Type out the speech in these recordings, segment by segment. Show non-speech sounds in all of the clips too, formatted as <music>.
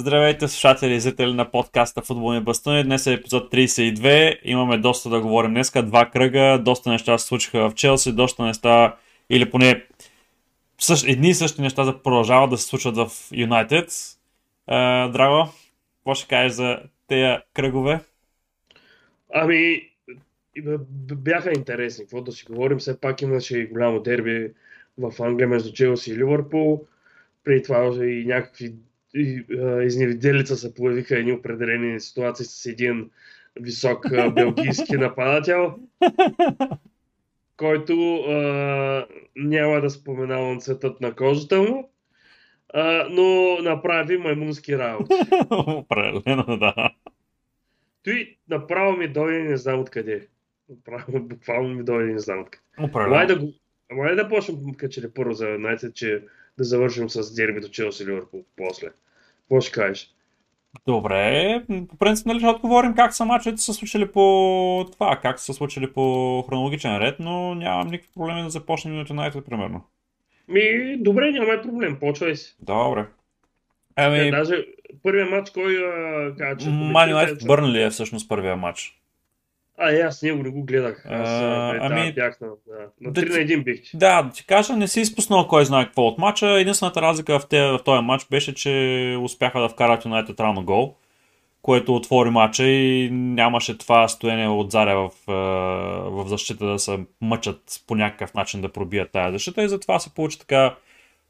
Здравейте, слушатели и зрители на подкаста Футболни бастуни. Днес е епизод 32. Имаме доста да говорим днеска. Два кръга, доста неща се случиха в Челси, доста неща, или поне същ, едни и същи неща продължават да се случват в Юнайтед. Драго, какво ще кажеш за тези кръгове? Ами, бяха интересни. Какво да си говорим, все пак имаше и голямо дерби в Англия между Челси и Ливърпул. Преди това и някакви изневиделица се появиха едни определени ситуации с един висок белгийски нападател, който а, няма да споменавам цветът на кожата му, а, но направи маймунски работи. Определено, да. Той направо ми дойде не знам откъде. Направо, буквално ми дойде не знам откъде. Определено. да, го, ама да почнем качели първо за Юнайтед, че да завършим с дербито Челси Ливърпул после. Какво ще кажеш? Добре, по принцип нали ще отговорим как са мачовете са случили по това, как са случили по хронологичен ред, но нямам никакви проблеми да започнем от Юнайтед, примерно. Ми, добре, няма проблем, почвай си. Добре. Ами... Е, даже първият матч, кой каза, че... Ман Юнайтед Бърнли е всъщност първия матч. А, и аз него не го гледах. Аз а, ами, да, бях на, да, на 3 да, на 1 бих. Да, да ти кажа, не си изпуснал кой знае какво от мача. Единствената разлика в, те, в този матч беше, че успяха да вкарат Юнайтед рано гол, което отвори матча и нямаше това стояние от Заря в, в защита да се мъчат по някакъв начин да пробият тази защита и затова се получи така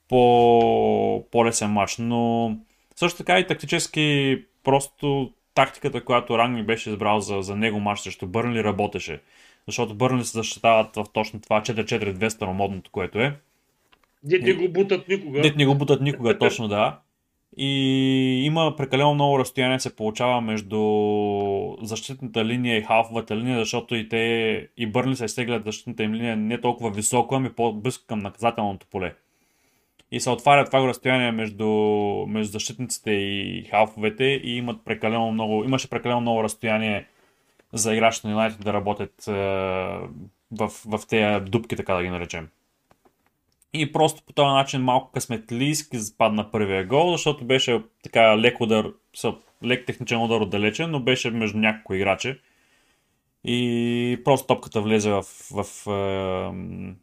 по, по-лесен матч. Но също така и тактически просто тактиката, която Рангни беше избрал за, за него матч срещу Бърнли, работеше. Защото Бърнли се защитават в точно това 4-4-2 старомодното, което е. Дет не го бутат никога. Дет не го бутат никога, <laughs> точно да. И има прекалено много разстояние се получава между защитната линия и халфовата линия, защото и те и Бърнли се изтеглят защитната им линия не толкова високо, ами по-близко към наказателното поле и се отваря това разстояние между, между защитниците и халфовете и имат прекалено много, имаше прекалено много разстояние за играчите на Юнайтед да работят е, в, в тези дупки, така да ги наречем. И просто по този начин малко късметлийски западна първия гол, защото беше така лек удар, лек техничен удар отдалече, но беше между няколко играчи. И просто топката влезе в, в, в е,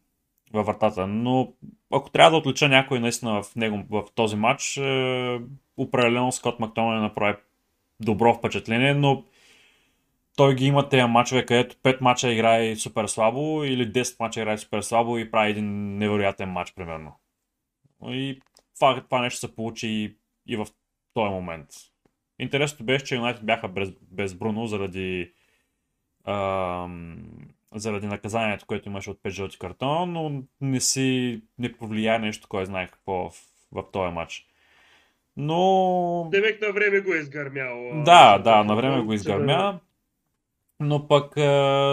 във вратата. Но ако трябва да отлича някой наистина в, него, в този матч, е, определено Скот Мактоман направи добро впечатление, но той ги има тези мачове, където 5 мача играе супер слабо или 10 мача играе супер слабо и прави един невероятен матч, примерно. И това, това нещо се получи и, и в този момент. Интересното беше, че Юнайтед бяха без, без Бруно заради ам, заради наказанието, което имаше от 5 жълти картона, но не си не повлия нещо, кой знае какво в, в този матч. Но... Демек на време го е изгърмял. Да, да, на време го изгърмя. Но пък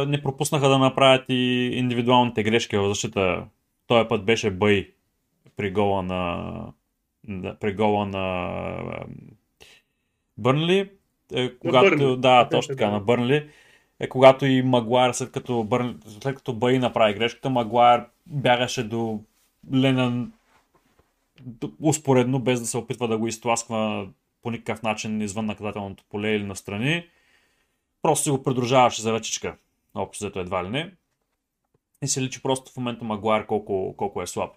не пропуснаха да направят и индивидуалните грешки в защита. Този път беше Бай при гола на при гола на Бърнли. Е, когато, на Бърнли. Да, точно така, на Бърнли е когато и Магуайр, след като, Бър... след като Баи направи грешката, Магуайр бягаше до Ленън успоредно, без да се опитва да го изтласква по никакъв начин извън наказателното поле или настрани. Просто си го придружаваше за ръчичка. Общо взето едва ли не. И се личи просто в момента Магуайр колко, колко е слаб.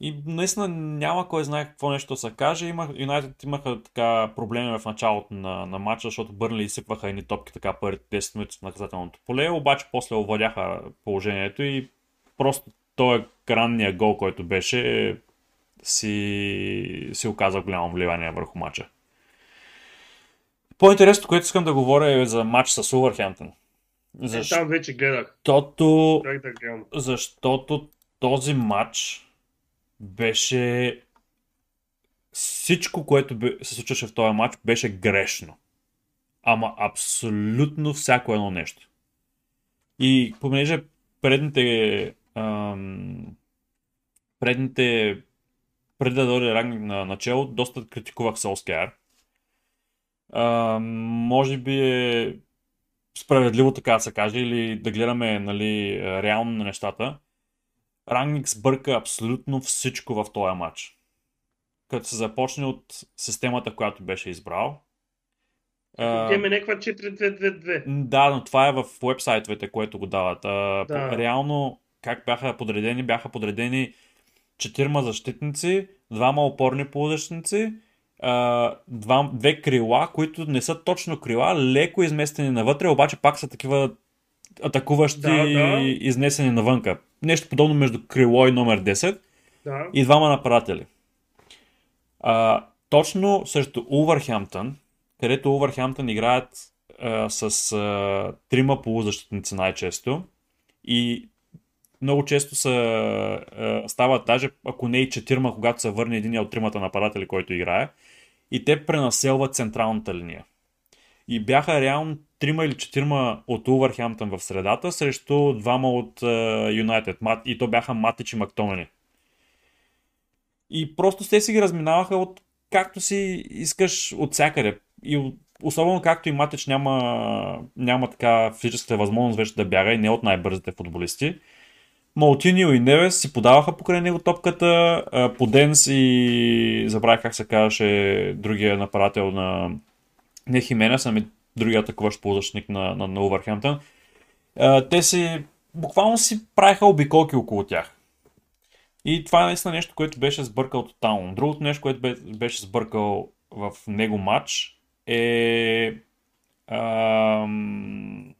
И наистина няма кой знае какво нещо да се каже. Има, Юнайтед имаха така проблеми в началото на, на матча, защото Бърнли изсипваха едни топки така първите 10 минути в наказателното поле, обаче после овладяха положението и просто този гранния гол, който беше, си, си оказа голямо влияние върху матча. По-интересното, което искам да говоря е за матч с Увърхемптън. Защо... Е, там вече гледах. Защото, защото този матч беше всичко, което се случваше в този матч, беше грешно. Ама абсолютно всяко едно нещо. И понеже предните ам, предните преди да дойде Рагник на начало, доста критикувах Солскияр. може би е справедливо така да се каже, или да гледаме нали, реално на нещата. Рангник сбърка абсолютно всичко в този матч. като се започне от системата, която беше избрал. Имаме някаква 4-2-2-2. Да, но това е в вебсайтовете, което го дават. Да. Реално, как бяха подредени? Бяха подредени четирма защитници, двама опорни полузащитници, две крила, които не са точно крила, леко изместени навътре, обаче пак са такива атакуващи Да, да. изнесени навънка. Нещо подобно между крило и номер 10 Да. и двама нападатели. А, точно срещу Улвърхемптън, където Улвърхемптън играят а, с а, трима полузащитници най-често и много често са, а, стават даже, ако не и четирма, когато се върне един от тримата нападатели, който играе, и те пренаселват централната линия. И бяха реално трима или четирма от Улвърхемптън в средата срещу двама от Юнайтед. И то бяха Матич и Мактомени. И просто те си ги разминаваха от както си искаш от всякъде. И особено както и Матич няма, няма така физическата възможност вече да бяга и не е от най-бързите футболисти. Маутинио и Невес си подаваха покрай него топката, а, Поденс и забравих как се казваше другия нападател на не Хименес, ами другия атакуващ полузащитник на, на, на Увърхемптън. Те си буквално си правиха обиколки около тях. И това е наистина нещо, което беше сбъркал тотално. Другото нещо, което бе- беше сбъркал в него матч е ам,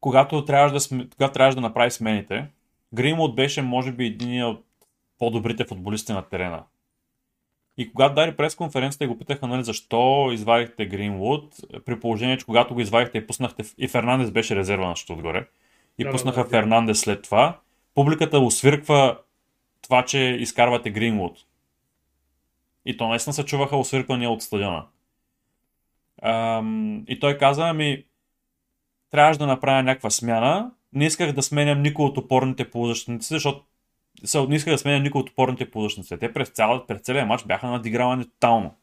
когато трябваше да, когато трябваше да направи смените, Гринвуд беше може би един от по-добрите футболисти на терена. И когато даде пресконференцията и го питаха, нали, защо извадихте Гринвуд, при положение, че когато го извадихте и пуснахте, и Фернандес беше резерва на отгоре, и Да, пуснаха да, да. Фернандес след това, публиката освирква това, че изкарвате Гринвуд. И то наистина се чуваха освирквания от стадиона. Ам, и той каза, ами, трябваше да направя някаква смяна. Не исках да сменям никой от опорните полузащитници, защото са, не исках да сменя никой от опорните полузащитници. Те през, цял, през целия матч бяха надигравани тотално.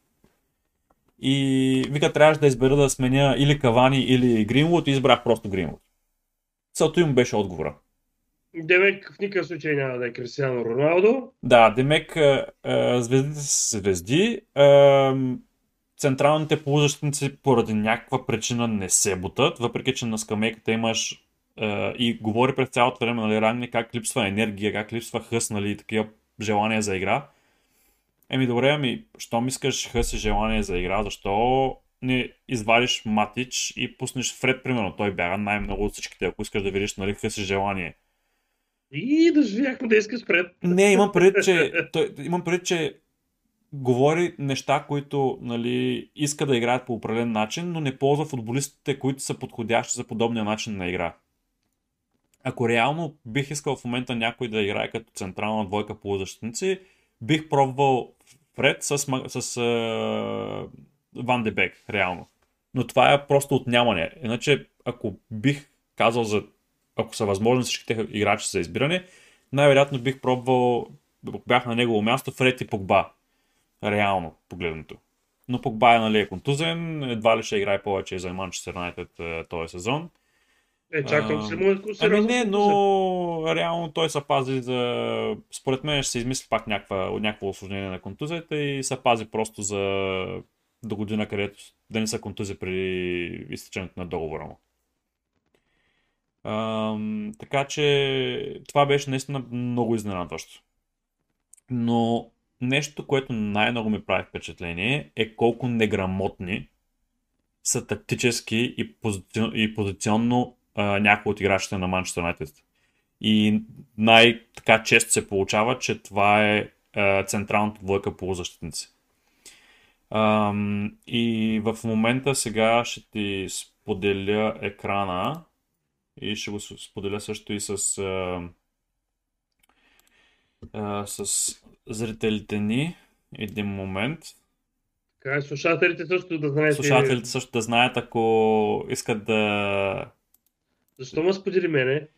И вика, трябваше да избера да сменя или Кавани, или Гринвуд и избрах просто Гринвуд. Целта им беше отговора. Демек в никакъв случай няма да е Кристиано Роналдо. Да, Демек, а, а, звездите са звезди. А, централните полузащитници поради някаква причина не се бутат, въпреки че на скамейката имаш и говори през цялото време, нали, Рагни, как липсва енергия, как липсва хъс, нали, такива желания за игра. Еми добре, ами, щом искаш хъс и желание за игра, защо не извадиш Матич и пуснеш Фред, примерно, той бяга най-много от всичките, ако искаш да видиш, нали, хъс и желание. И да живяхме да искаш пред. Не, имам предвид, че, <laughs> той, имам предвид, че говори неща, които нали, иска да играят по определен начин, но не ползва футболистите, които са подходящи за подобния начин на игра. Ако реално бих искал в момента някой да играе като централна двойка полузащитници, бих пробвал Фред с, с uh, Ван Дебек, реално. Но това е просто отнямане. Иначе, ако бих казал за ако са възможни всичките играчи за избиране, най-вероятно бих пробвал, бях на негово място, Фред и Погба. Реално погледнато. Но Погба е, нали, е контузен, едва ли ще играе повече за Манчестър Юнайтед този сезон. Е, чак толкова му е Ами не, но реално той се пази за... Според мен ще се измисли пак някаква, някакво осложнение на контузията и се пази просто за до година, където да не са контузи преди изтичането на договора му. Ам, така че това беше наистина много изненадващо. Но нещо, което най-много ми прави впечатление е колко неграмотни са тактически и, позицион, и позиционно а, някои от играчите на Манчестър Юнайтед. И най-така често се получава, че това е а, централната двойка полузащитници. Ам, и в момента сега ще ти споделя екрана и ще го споделя също и с, а, а, с зрителите ни. Един момент. Така е, слушателите също да знаете. Слушателите също да знаят, ако искат да... Защо ме сподели мене?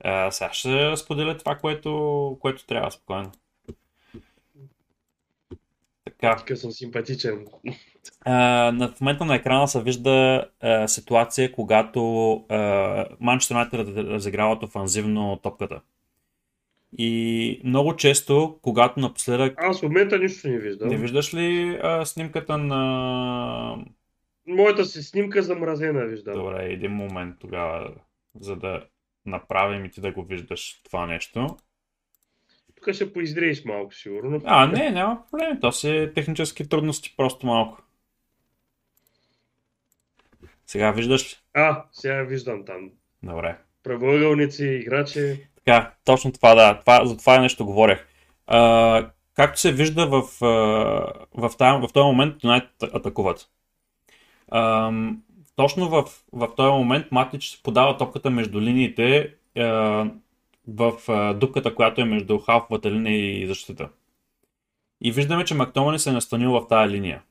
А, сега ще споделя това, което, което трябва спокойно. Така. Така съм симпатичен. А, на, в момента на екрана се вижда а, ситуация, когато Манчестър Юнайтед разиграват офанзивно топката. И много често, когато напоследък... Аз в момента нищо не виждам. Не виждаш ли а, снимката на... Моята си снимка замразена виждам. Добре, един момент тогава, за да направим и ти да го виждаш това нещо. Тук ще поиздрееш малко, сигурно. А, не, няма проблем. То си е технически трудности просто малко. Сега виждаш ли? А, сега виждам там. Добре. Правоъгълници, играчи. Така, точно това, да. Това, за това нещо говорех. А, както се вижда в, в, тази, в този момент, United атакуват. А, точно в, в този момент Матич подава топката между линиите а, в а, дупката, която е между халфовата линия и защита. И виждаме, че Мактомани се е настанил в тази линия.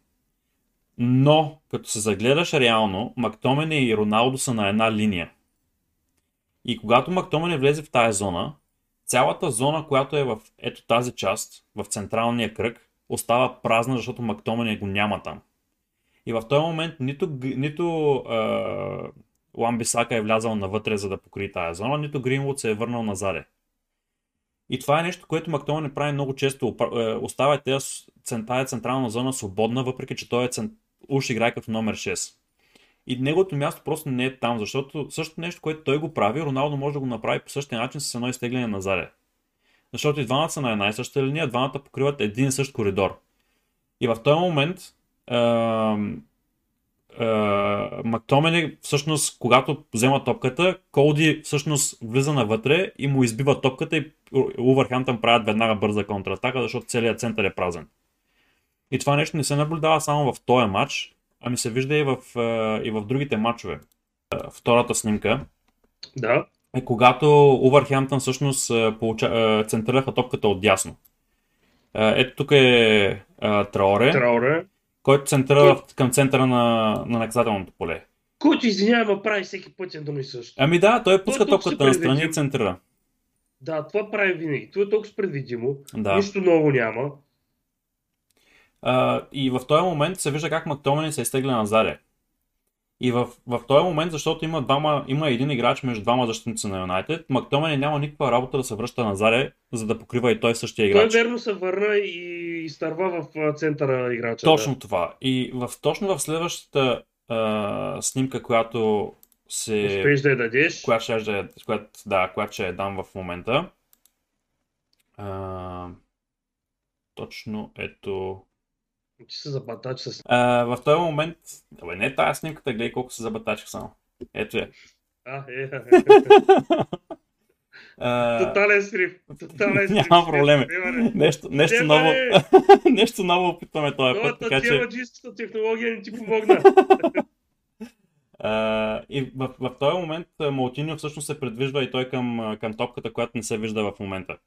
Но, като се загледаш реално, Мактомани и Роналдо са на една линия. И когато Мактомани влезе в тази зона, цялата зона, която е в ето тази част, в централния кръг, остава празна, защото Мактомани го няма там. И в този момент нито, нито е, Ламбисака е влязал навътре, за да покри тази зона, нито Гринвуд се е върнал назаде. И това е нещо, което Мактомани прави много често. Оставя тази централна зона свободна, въпреки че той е цент... уж играе като номер 6. И неговото място просто не е там, защото същото нещо, което той го прави, Роналдо може да го направи по същия начин с едно изтегляне назаде. Защото и двамата са на една и съща линия, двамата покриват един и същ коридор. И в този момент Мактомени, всъщност, когато взема топката, Колди всъщност влиза навътре и му избива топката и Увърхантън правят веднага бърза контратака, защото целият център е празен. И това нещо не се наблюдава само в този матч, ами се вижда и в, и в другите матчове. Втората снимка да. е когато Увърхемптън всъщност получа, центрираха топката от дясно. Ето тук е Траоре. Траоре който центъра Кой... към центъра на, на наказателното поле. Който, извинява, прави всеки път едно и също. Ами да, той пуска топката на страни и центъра. Да, това прави винаги. Това е толкова предвидимо. Да. Нищо ново няма. А, и в този момент се вижда как Мактомани се изтегля назаде. И в, в този момент, защото има, двама, има един играч между двама защитници на Юнайтед, Мактомани няма никаква работа да се връща назаде, за да покрива и той същия играч. Той верно се върна и изтърва в центъра играча. Точно да. това. И в, точно в следващата а, снимка, която се... Успеш да я дадеш. Която ще, да, която, да, която ще я дам в момента. А, точно ето че се забатач с... А, в този момент... Абе, не тази снимката, гледай колко се забатачих само. Ето я. А, е. Тотален срив. Тотален срив. Няма проблем. Нещо, нещо ново. <laughs> нещо ново опитваме този път. Така, че... технология не ти помогна. <laughs> Uh, и в, в този момент Малтиньо всъщност се предвижда и той към, към топката, която не се вижда в момента.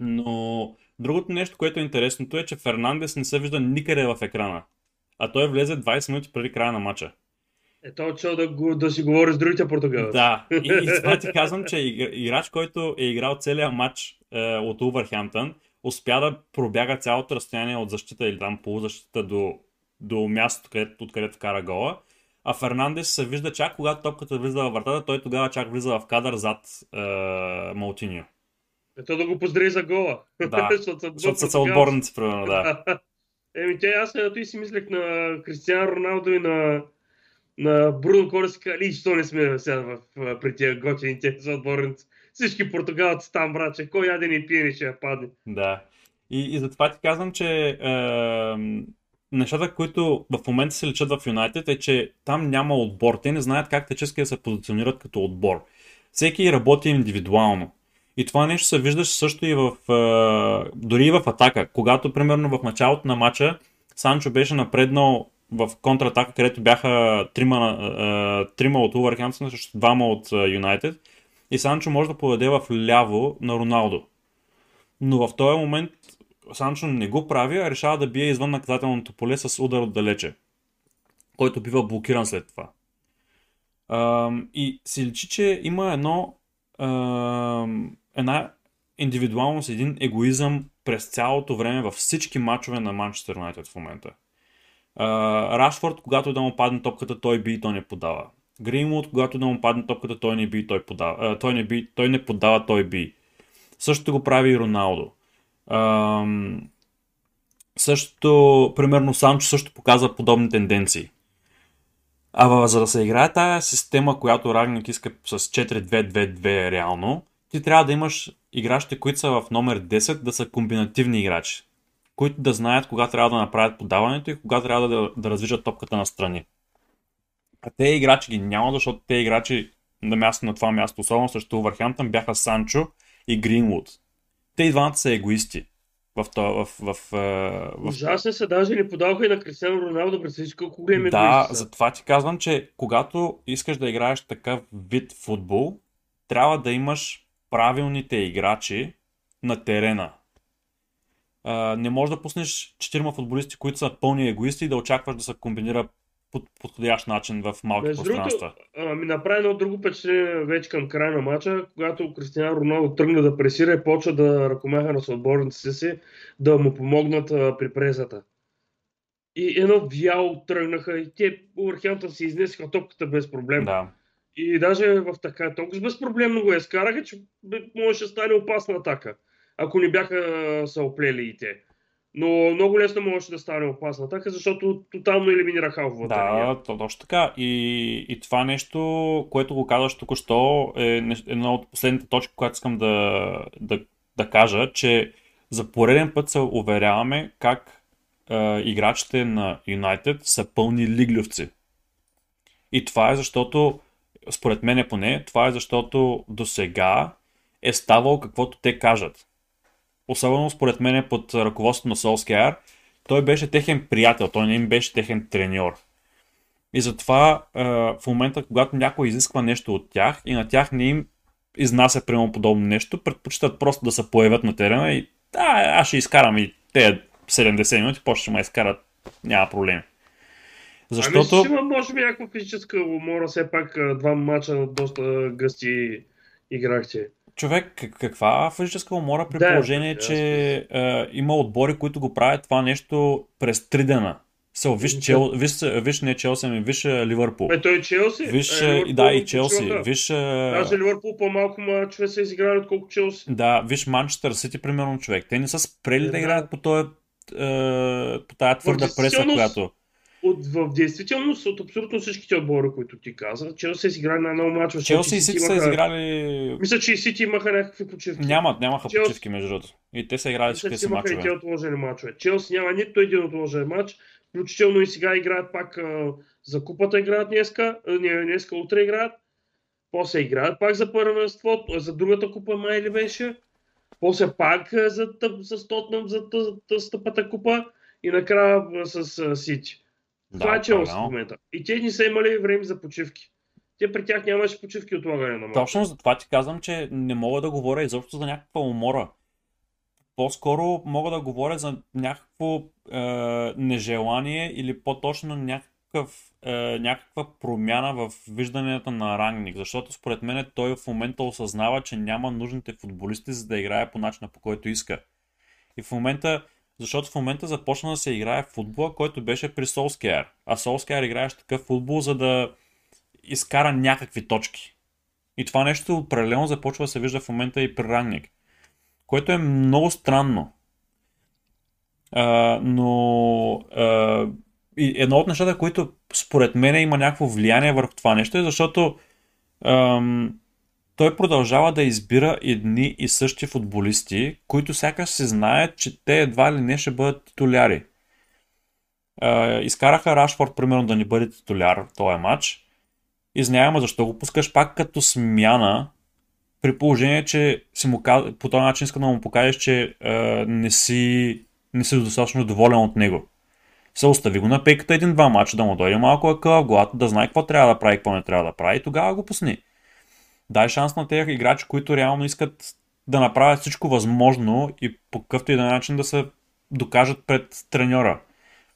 Но Другото нещо, което е интересното е, че Фернандес не се вижда никъде в екрана. А той влезе 20 минути преди края на матча. Е, той е да, го, да си говори с другите португалци. Да, и, и <laughs> това ти казвам, че играч, който е играл целият матч е, от Увърхемптън, успя да пробяга цялото разстояние от защита или там полузащита до, до мястото, където, откъдето вкара гола. А Фернандес се вижда чак когато топката влиза във вратата, той тогава чак влиза в кадър зад е, Маутиньо. Ето да го поздрави за гола. Да, <laughs> защото са отборници, примерно, да. <laughs> Еми, тя аз ето и си мислех на Кристиан Роналдо и на, на Бруно Кора си казали, що не сме сега в, в, при тия готини те за отборници. Всички португалци там, братче, кой яде ни пие, ще я падне. Да. И, и затова ти казвам, че е, нещата, които в момента се лечат в Юнайтед е, че там няма отбор. Те не знаят как технически да се позиционират като отбор. Всеки работи индивидуално. И това нещо се виждаше също и в, дори и в атака. Когато, примерно, в началото на матча Санчо беше напреднал в контратака, където бяха трима, трима от Увърхемптън срещу двама от Юнайтед. И Санчо може да подаде в ляво на Роналдо. Но в този момент Санчо не го прави, а решава да бие извън наказателното поле с удар отдалече, който бива блокиран след това. И се личи, че има едно една индивидуалност, един егоизъм през цялото време във всички мачове на Манчестър Юнайтед в момента. Рашфорд, когато да му падне топката, той би и той не подава. Грейнвуд, когато да му падне топката, той не би и той подава. той, не би, той не подава, той би. Същото го прави и Роналдо. Ам, също, примерно, Санчо също показва подобни тенденции. А за да се играе тази система, която Рагник иска с 4-2-2-2 реално, ти трябва да имаш играчите, които са в номер 10, да са комбинативни играчи, които да знаят кога трябва да направят подаването и кога трябва да, да развижат топката на страни. А те играчи ги няма, защото те играчи на място на това място, особено срещу Върхемптън, бяха Санчо и Гринвуд. Те и двамата са егоисти. В, то, в, в, в, в... Ужасни са, даже не подаваха и на Кристиано Роналдо, представиш колко големи Да, затова ти казвам, че когато искаш да играеш такъв вид футбол, трябва да имаш правилните играчи на терена. А, не можеш да пуснеш четирима футболисти, които са пълни егоисти и да очакваш да се комбинира по подходящ начин в малки Без пространства. Другото, ми направи едно друго впечатление вече към края на матча, когато Кристиан Роналдо тръгна да пресира и почва да ръкомеха на съотборниците си да му помогнат а, при презата. И едно вяло тръгнаха и те Уърхемптън си изнесаха топката без проблем. Да. И даже в така толкова безпроблемно го изкараха, че можеше да стане опасна атака, ако не бяха се оплели и те. Но много лесно можеше да стане опасна атака, защото тотално елиминира халфовата Да, то, точно така. И, и това нещо, което го казваш току-що, е една от последните точки, която искам да, да, да кажа, че за пореден път се уверяваме как е, играчите на Юнайтед са пълни лиглювци. И това е защото, според мен е поне, това е защото до сега е ставало каквото те кажат особено според мен е под ръководството на Солскияр, той беше техен приятел, той не им беше техен треньор. И затова в момента, когато някой изисква нещо от тях и на тях не им изнася прямо подобно нещо, предпочитат просто да се появят на терена и да, аз ще изкарам и те 70 минути, после ще ме изкарат, няма проблеми. Защото... Ами ще има, може би, някаква физическа умора, все пак два мача на доста гъсти играхте човек, каква физическа умора при да, положение, че е, има отбори, които го правят това нещо през три дена. Со, виж, чел, виж, виж не Челси, ами виж Ливърпул. Е, той е Челси. Виж, е, Ливърпул, да, и Челси. Виж, Даже Ливърпул по-малко мачове са изиграли, отколкото Челси. Да, виж Манчестър Сити, примерно, човек. Те не са спрели е, да играят по, този, е, по тази твърда преса, която от, в действителност от абсолютно всичките отбори, които ти каза, Челси изиграли на много мачове. Челси и Сити са изиграли... Мисля, че и Сити имаха някакви почивки. Нямат, нямаха Челси... почивки между другото. И те са играли всички си мачове. Те отложени мачове. Челси няма нито един отложен матч. Включително и сега играят пак а, за купата играят днеска, не, днеска утре играят. После играят пак за първенство, за другата купа май ли беше. После пак за, за, за Тотнам, за тъстъпата купа и накрая с Сити. Да, Това е Челси в момента. И те не са имали време за почивки. Те при тях нямаше почивки отлагане на матча. Точно за това ти казвам, че не мога да говоря изобщо за някаква умора. По-скоро мога да говоря за някакво е, нежелание или по-точно някакъв, е, някаква промяна в виждането на Рангник. Защото според мен той в момента осъзнава, че няма нужните футболисти за да играе по начина по който иска. И в момента защото в момента започна да се играе футбола, който беше при Солскияр. А Солскияр играеше такъв футбол, за да изкара някакви точки. И това нещо паралелно започва да се вижда в момента и при Ранник. Което е много странно. А, но а, едно от нещата, които според мен има някакво влияние върху това нещо е защото ам, той продължава да избира едни и същи футболисти, които сякаш се знаят, че те едва ли не ще бъдат титуляри. изкараха Рашфорд, примерно, да не бъде титуляр този матч. И знаем защо го пускаш пак като смяна, при положение, че си му, по този начин иска да му покажеш, че не, си, не си достатъчно доволен от него. Се остави го на пейката един-два мача, да му дойде малко акъл в да знае какво трябва да прави, какво не трябва да прави и тогава го пусни дай шанс на тези играчи, които реално искат да направят всичко възможно и по какъвто и да начин да се докажат пред треньора.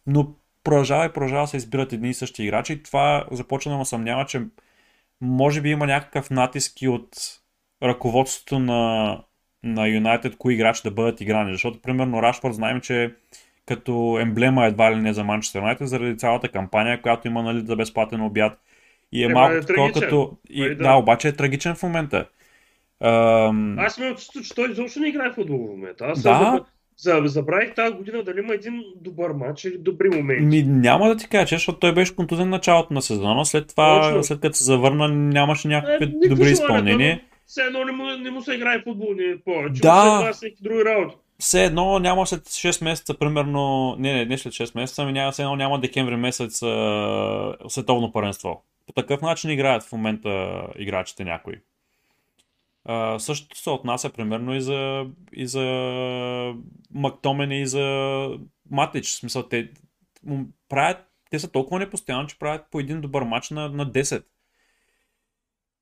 Но продължава и продължава се избират едни и същи играчи и това започва да ме съмнява, че може би има някакъв натиск и от ръководството на, на Юнайтед, кои играчи да бъдат играни. Защото, примерно, Рашфорд знаем, че като емблема едва ли не за Манчестър Юнайтед, заради цялата кампания, която има нали, за безплатен обяд, и е, е малко е такова като... И, да. да, обаче е трагичен в момента. Ам, Аз имам чувство, че той изобщо не играе в футбол в момента. Аз Да. за, забравих тази година дали има един добър матч или добри моменти. Ми, няма да ти кажа, защото той беше контузен началото на сезона, след това, Точно. след като се завърна, нямаше някакви Е, добри изпълнения. Все едно не му, не му се играе футбол не повече. Да. Се всеки други работи. Все едно няма след 6 месеца, примерно, не, не, не след 6 месеца, ами няма, все едно няма декември месец а, световно първенство. По такъв начин играят в момента играчите някои. А, същото се отнася примерно и за, и за Мактомен и за Матич. В смисъл, те, правят, те са толкова непостоянни, че правят по един добър матч на, на 10.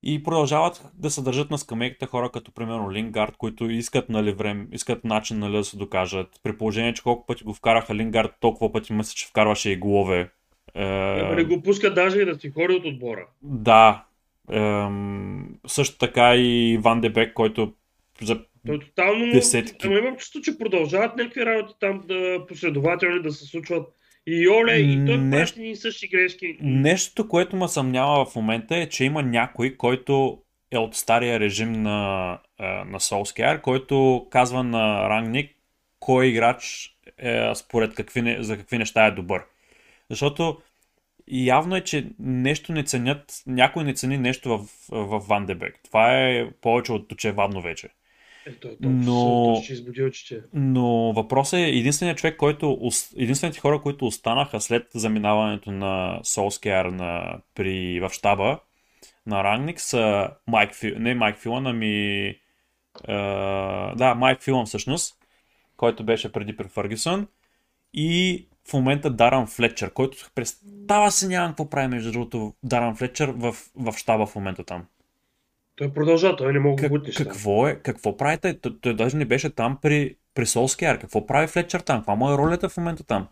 И продължават да се държат на скамейката хора като примерно Лингард, които искат нали, време, искат начин нали, да се докажат. При положение, че колко пъти го вкараха Лингард, толкова пъти мисля, че вкарваше и голове. Е, Ама не го пускат даже и да си ходи от отбора. да. Ем, също така и Ван Дебек, който за Той тотално... Десетки. Ама имам чувство, че продължават някакви работи там да последователни да се случват. И Оле, и той Нещо- и същи грешки. Нещо, което ме съмнява в момента е, че има някой, който е от стария режим на, е, на Solskjaer, който казва на Рангник кой играч е, според какви, за какви неща е добър. Защото явно е, че нещо не ценят, някой не цени нещо в, в Ван Дебек. Това е повече от очевадно вече. Е, той, той, Но- ще избуди очите. Но въпросът е единственият човек, който, единствените хора, които останаха след заминаването на Solskjaer на, при, в щаба на Рангник са Майк Фил, не Майк Филан, ами е, да, Майк Филан всъщност, който беше преди при Фъргюсън и в момента Даран Флетчер, който представа се нямам какво прави между другото Даран Флетчер в, в щаба в момента там. Той продължа, той не мога да Как, там. какво е? Какво прави той? Той, даже не беше там при, при Солскияр. Какво прави Флетчер там? Каква му е ролята в момента там?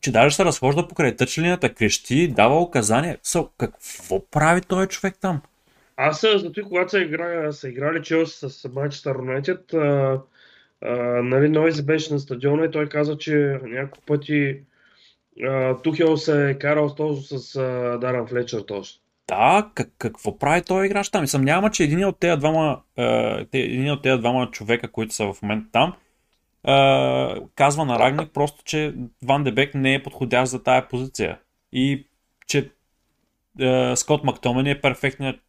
Че даже се разхожда покрай тъчлинията, крещи, дава указания. Со, какво прави този човек там? Аз зато и когато са, игра, са играли Челси с Манчестър Юнайтед, нали, Нойз беше на стадиона и той каза, че няколко пъти а, Тухел се е карал точно с а, Даран Флечър точно. Да, как, какво прави този играч там? И няма, че един от тези двама, е, един от тези двама човека, които са в момента там, е, казва на Рагник просто, че Ван Дебек не е подходящ за тая позиция. И че е, Скот Мактомен е перфектният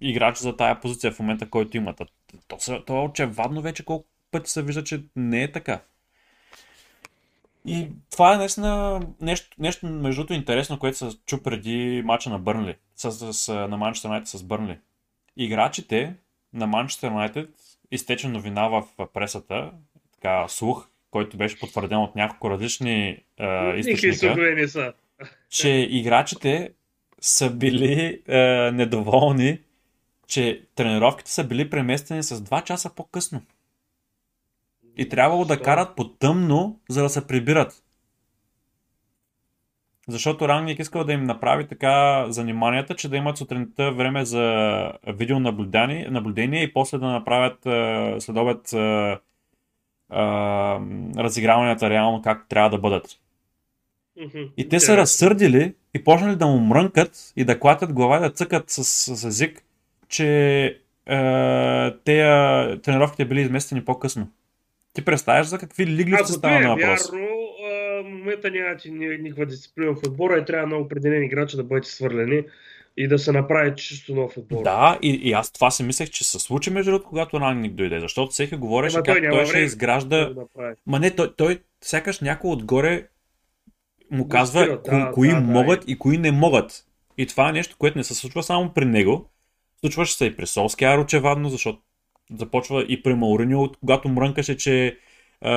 играч за тая позиция в момента, който имат. То, са- то е очевадно вече колко пъти се вижда, че не е така. И това е наистина нещо, нещо между другото интересно, което се чу преди мача на Бърнли, с, с, на Манчестър Юнайтед с Бърнли. Играчите на Манчестър Юнайтед изтече новина в пресата, така слух, който беше потвърден от няколко различни е, източника, са. че играчите са били е, недоволни, че тренировките са били преместени с 2 часа по-късно. И трябвало да карат по тъмно, за да се прибират. Защото Рангник искал да им направи така заниманията, че да имат сутринта време за видеонаблюдение наблюдение и после да направят е, следобед е, е, разиграванията реално как трябва да бъдат. Мгм. И те се Интересно. разсърдили и почнали да му мрънкат и да клатят глава и да цъкат с, с език, че е, те тренировките били изместени по-късно. Ти представяш за какви лиглици Ако става на въпрос? вярно, а, в момента няма че ни- никаква дисциплина в отбора и трябва на определени играчи да бъдат свърлени и да се направи чисто нов отбор. Да, и, и аз това си мислех, че се случи между другото, когато Рангник дойде, защото всеки говореше Ема той как няма той ще изгражда да. Ма не, той, той сякаш някой отгоре му казва спира, ко, да, кои да, да, могат и кои не могат. И това е нещо, което не се случва само при него. Случваше се и при Солскияр очевадно, защото започва и при Мауриньо, когато мрънкаше, че а,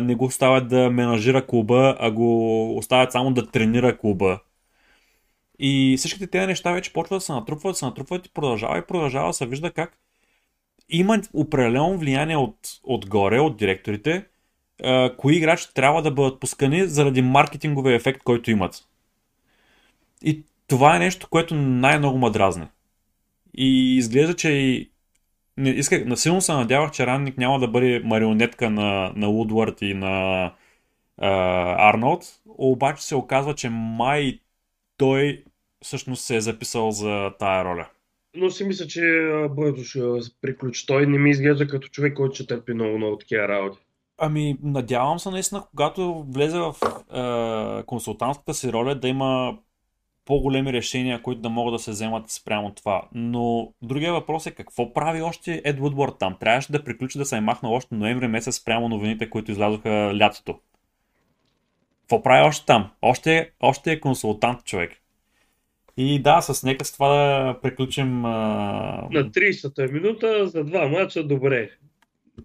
не го оставят да менажира клуба, а го оставят само да тренира клуба. И всичките тези неща вече почват да се натрупват, се натрупват и продължава и продължава се вижда как има определено влияние от, отгоре, от директорите, а, кои играчи трябва да бъдат пускани заради маркетинговия ефект, който имат. И това е нещо, което най-много ме дразни. И изглежда, че и не, исках, насилно се надявах, че Ранник няма да бъде марионетка на, на Удвард и на а, Арнолд, обаче се оказва, че май той всъщност се е записал за тая роля. но си мисля, че бързо ще приключи. Той не ми изглежда като човек, който ще търпи много, много такива работи. Ами, надявам се наистина, когато влезе в е, консултантската си роля, да има по-големи решения, които да могат да се вземат спрямо това. Но другия въпрос е какво прави още Ед Вудворд там? Трябваше да приключи да се е махнал още ноември месец спрямо новините, които излязоха лятото. Какво прави още там? Още, още е консултант човек. И да, с нека с това да приключим. А... На 30-та минута за два мача добре.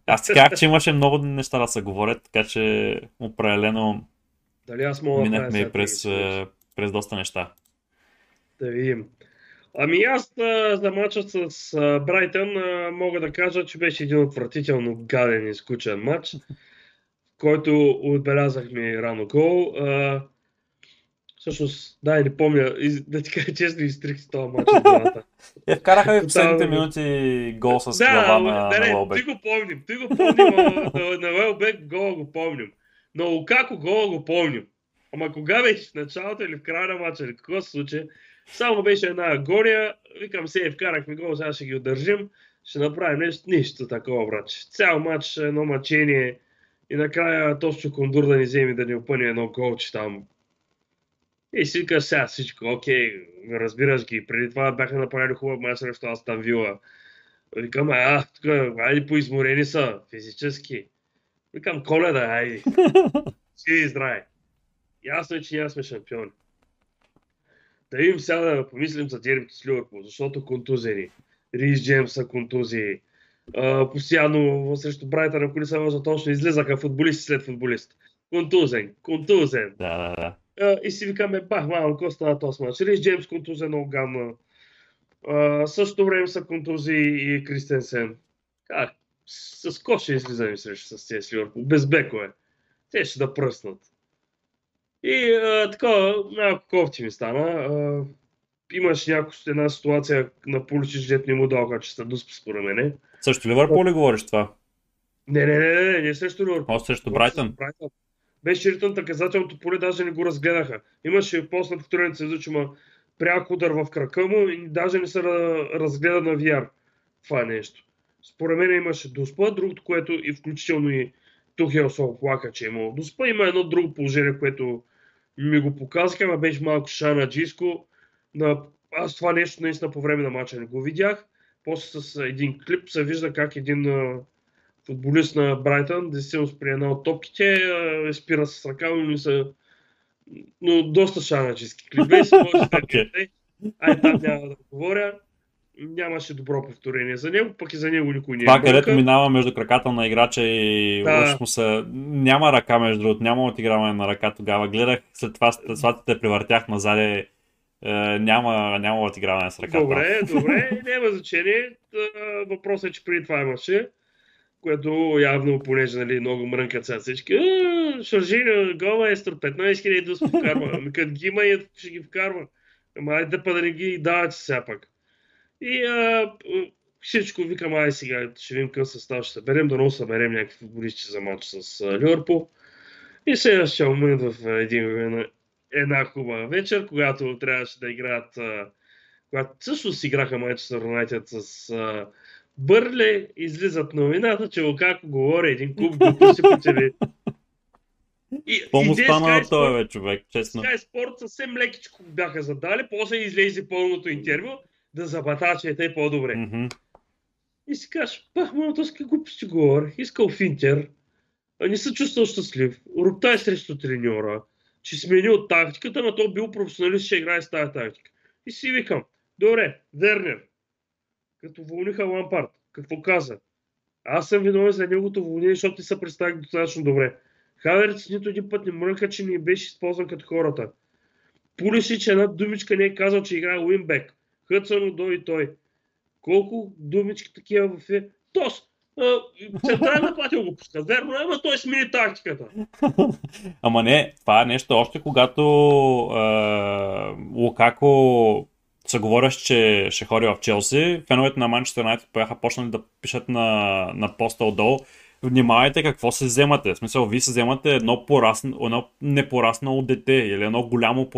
Аз ти казах, че имаше много неща да се говорят, така че определено Дали аз мога минахме и през, през доста неща. Да видим. Ами аз за мача с Брайтън мога да кажа, че беше един отвратително гаден и скучен матч, който отбелязахме рано гол. Всъщност, да, не помня, да ти кажа честно, изтрих с този матч от <laughs> Е, вкараха ви в последните минути гол с да, глава на, да, на Велбек. Ти го помним, ти го помним, на, на Велбек гола го помним. Но Лукако гола го помним. Ама кога беше в началото или в края на матча, или какво се случи, само беше една агония, викам се, вкарахме гол, сега ще ги удържим, ще направим нещо, нищо такова, брат. Цял матч, едно мъчение и накрая точно Кондур да ни вземе да ни опъне едно голче там. И си вика сега всичко, окей, разбираш ги. Преди това бяха направили хубав мач срещу Астан Вила. Викам, а, тук, айде поизморени са, физически. Викам, коледа, айде. <laughs> Си здраве. Ясно е, че ние сме шампиони. Да видим сега да помислим за дербито с Ливърпул, защото контузени. Рис Джеймс са контузии. Uh, постоянно срещу Брайтън, ако не се може точно, излизаха футболисти след футболист. Контузен, контузен. Да, да, да. Uh, и си викаме, бах, мамо, какво стана този мач? Рис Джеймс контузен много гамна. Uh, същото време са контузии и Кристенсен. Как? С, с ко ще излизаме срещу с тези Ливърпул? Без бекове. Те ще да пръснат. И а, така, малко кофти ми стана. А, имаш някаква една ситуация на Пуличич, дет не му дал че дуспа според мене. Също Ливърпул ли говориш това? Не, не, не, не, не, не срещу Ливърпул. О, срещу Брайтън. Брайтън. Беше ритън наказателното поле, даже не го разгледаха. Имаше после повторение се че има пряк удар в крака му и даже не се разгледа на VR. Това нещо. Според мен имаше дуспа, другото, което и включително и Тухел се оплака, че е имал дуспа. Има едно друго положение, което ми го показаха, ама беше малко шана джиско. На... Аз това нещо наистина по време на мача не го видях. После с един клип се вижда как един а, футболист на Брайтън, действително спри една от топките, а, спира с ръка, но са но доста шаначески клип беше, може да okay. Ай, там няма да говоря нямаше добро повторение за него, пък и за него никой не е. Това, където минава между краката на играча и да. се... Няма ръка, между другото, няма отиграване на ръка тогава. Гледах, след това сватите превъртях назад. Е, няма, няма отиграване с ръката. Добре, добре, няма значение. Въпросът е, че преди това имаше, което явно, понеже нали, много мрънкат сега всички. Шаржина, гола е 15 хиляди да се вкарва. Ами като ги има, ще ги вкарва. Ама айде да не ги давате сега пак. И а, всичко викам, ай сега ще видим какъв състав ще съберем, да но съберем някакви футболисти за матч с Ливърпул. И сега ще момент в един, една хубава вечер, когато трябваше да играят, когато също си играха Манчестър Юнайтед с а, Бърле, излизат новината, че Лукако говори един куп докато си почели. И, По-му стана на този човек, честно. Sky Sport съвсем лекичко бяха задали, после излезе пълното интервю да забатача те по-добре. Mm-hmm. И си кажеш, пах, мама, то ска глупости говори, искал финтер, а не се чувствал щастлив, руптай срещу треньора, че сменил тактиката, но то бил професионалист, ще играе с тази тактика. И си викам, добре, Вернер, като вълниха Лампард, какво каза? Аз съм виновен за неговото вълнение, защото ти се представих достатъчно добре. Хаверц нито един път не мрънка, че не беше използван като хората. Пулисич една думичка не е казал, че играе Уинбек. Хътсън дойде той. Колко думички такива в е. Тос, централна платил го пуска. Верно, ама той смени тактиката. <laughs> ама не, това е нещо още когато е, Лукако се говориш, че ще ходи в Челси, феновете на Манчестър Юнайтед бяха почнали да пишат на, на поста отдолу. Внимавайте какво се вземате. В смисъл, вие се вземате едно, порасно, едно непораснало дете или едно голямо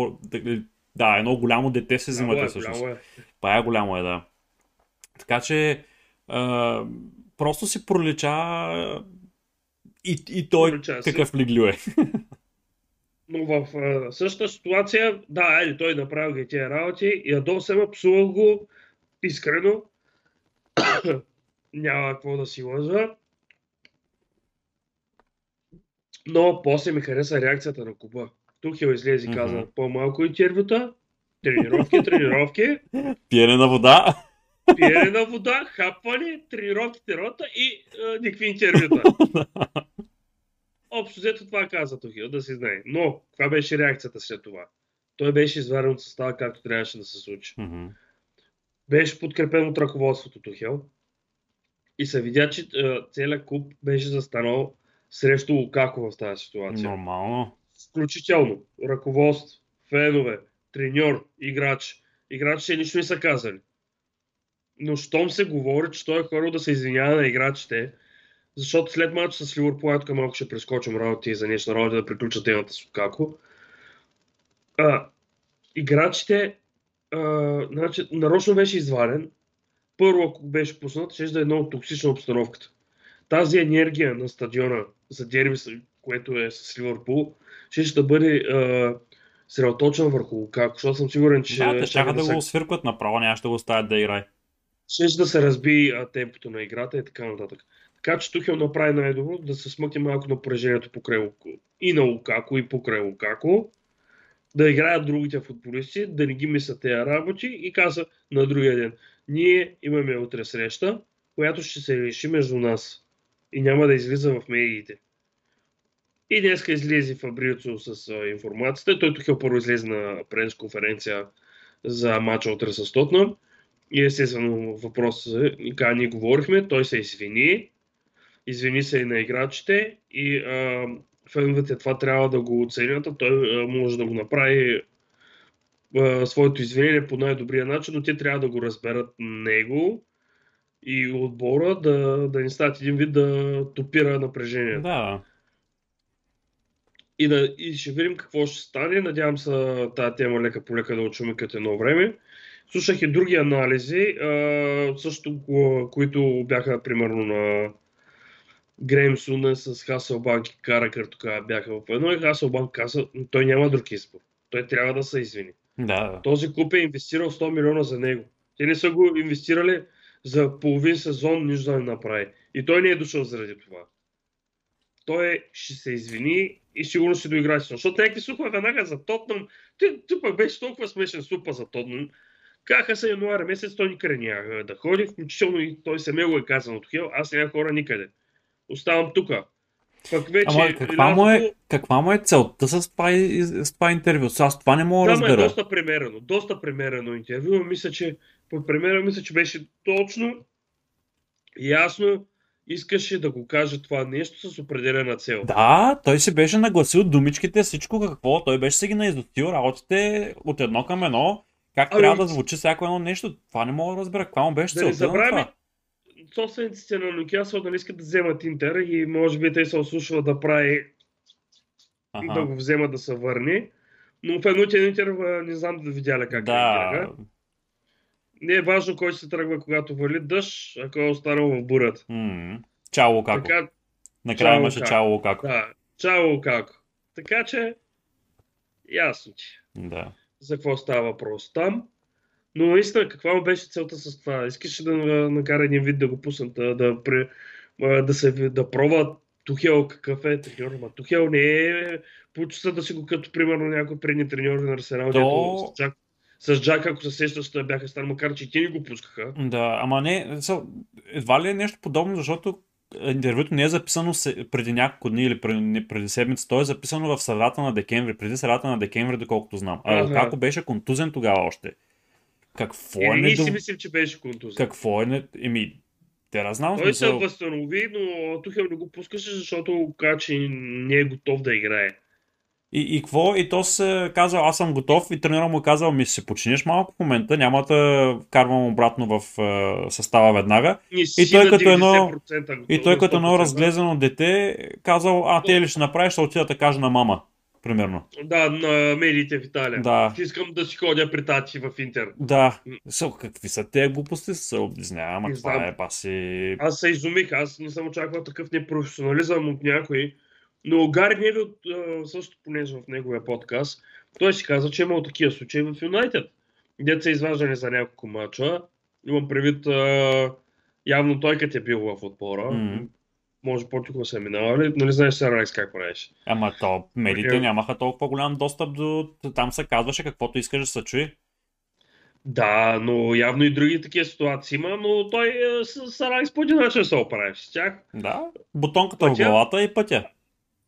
да, едно голямо дете се взимате е, всъщност. Е. Пая голямо е, да. Така че а, просто си пролича и, и той Пролича си. какъв лиглю е. Но в а, същата ситуация, да, айде, той направил ги тия работи, ядоса ме, псува го искрено. <coughs> Няма какво да си лъжа. Но после ми хареса реакцията на Куба. Тухел излезе и каза Мгм. по-малко интервюта, тренировки, <laughs> тренировки, Пиене на вода. пиене на вода, хапване, тренировки, тренировка и а, никакви интервюта. <laughs> Общо взето това каза Тухил, да си знае. Но, каква беше реакцията след това? Той беше изварен от състава както трябваше да се случи. Мгм. Беше подкрепен от ръководството Тухел и се видя, че а, целият клуб беше застанал срещу Лукако в тази ситуация. Нормално. Включително ръководство, фенове, треньор, играч. Играчите нищо не са казали. Но щом се говори, че той е хорил да се извинява на играчите, защото след матч с Ливърпул, тук малко ще прескочим работи за нещо работа да приключа темата с Лукако. А, играчите, а, значи, нарочно беше изваден. Първо, ако беше пуснат, ще да е много токсична обстановката. Тази енергия на стадиона за дерби, което е с Ливърпул, ще ще да бъде а, средоточен върху Лукако, защото съм сигурен, че Да, те ще чакат да се го свиркат направо, нямаше да го оставят да играе. ще да се разби а, темпото на играта и така нататък. Така че Тухел направи най-добро да се смъкне малко напрежението покрай Луко. И на Лукако, и покрай Лукако. Да играят другите футболисти, да не ги мислят тези работи и каза на другия ден. Ние имаме утре среща, която ще се реши между нас и няма да излиза в медиите. И днеска излезе Фабрицо с а, информацията. Той Тухел първо излезе на пресконференция за матча утре с. И естествено въпросът е, и така ние говорихме, той се извини, извини се и на играчите и а, феновете това трябва да го оценят, той а, може да го направи а, своето извинение по най-добрия начин, но те трябва да го разберат него и отбора да, да не стават един вид да топира напрежението. Да, И, да, и ще видим какво ще стане. Надявам се тази тема лека по лека да очумикат едно време. Слушах и други анализи, а, също, ко- които бяха примерно на Грейм Суне с Хаселбанк и Каракър тогава бяха в едно и Хаселбанк каза, той няма друг избор. Той трябва да се извини. да. Този клуб е инвестирал 100 милиона за него. Те не са го инвестирали за половин сезон, нищо да не направи. И той не е дошъл заради това. Той ще се извини и сигурно ще доиграе сезон. Защото някакви слухове веднага за Тотнам. Ти, ти пък беше толкова смешен слупа за Тотнам. Каха се януари месец, той никъде няма да ходи, включително и той самия го е казал от Хил, аз няма хора никъде. Оставам тука. Пък вече Ама каква му, е, каква му е целта с това, из- с това интервю? Аз това не мога да е разбера. доста премерено. Доста премерено интервю. Мисля, че по премера мисля, че беше точно, ясно, искаше да го каже това нещо с определена цел. Да, той си беше нагласил думичките, всичко какво. Той беше си ги наизостил работите от едно към едно. Как Ами- трябва да звучи всяко едно нещо. Това не мога да разбера. Каква му беше Да целта забравяме, собствениците на да не искат да вземат Интер и може би те се ослушват да прави да Аха. го вземат да се върне. Но в едно Интер а, не знам да видяля как Да, реагираха. Не е важно кой се тръгва, когато вали дъжд, ако е останал в бурята. м Чао Лукако. Така, Накрая Чао, имаше Лукако. Чао Лукако. да, чао како. Така че, ясно ти. Да. за какво става въпрос там. Но наистина, каква му беше целта с това? Искаше да на- накара един вид да го пуснат, да, да, а, да, се, да пробва Тухел какъв е треньор. Ма Тухел не е получится да си го като примерно някой предни треньори на Арсенал, То- дето с Джак, ако се сещаш, той бяха стар, макар че те ни го пускаха. Да, ама не, едва ли е нещо подобно, защото интервюто не е записано се- преди няколко дни или преди, преди седмица, то е записано в средата на декември, преди средата на декември, доколкото знам. А Ага. Лукако беше контузен тогава още. Какво е Или ние недо... си мислим, че беше контузия. Какво е не... Еми, те знам Той се смисъл. възстанови, но Тухел не го пускаше, защото каза, че не е готов да играе. И, и какво? И то се казал, аз съм готов и тренера му е казал, ми се починиш малко в момента, няма да вкарвам обратно в е, състава веднага. И, си той като едно- 90% готов, И той като едно 100%. разглезено дете казал, а те ли ще направиш, ще отида да кажа на мама. примерно. Да, на медиите в Италия. Да. Искам да си ходя при тати в Интер. Да. Со, какви са те глупости? Се обяснявам, ама това е паси... Аз се изумих, аз не съм очаквал такъв непрофесионализъм от някой. Но Гари Невил, а, също понеже в неговия подкаст, той си каза, че е имал такива случаи в Юнайтед. Дет са изваждани за няколко мача. Имам предвид, а, явно той като е бил в отбора. Мгм. Може по-тихо са минавали. Нали знаеш Сър Алекс как правиш? Ама то, медиите Е. нямаха толкова голям достъп до... Там се казваше каквото искаш да се чуе. Да, но явно и други такива ситуации има, но той е, с Алекс по един начин се оправиш с тях. Да. Бутонката в Пътя? главата и пътя.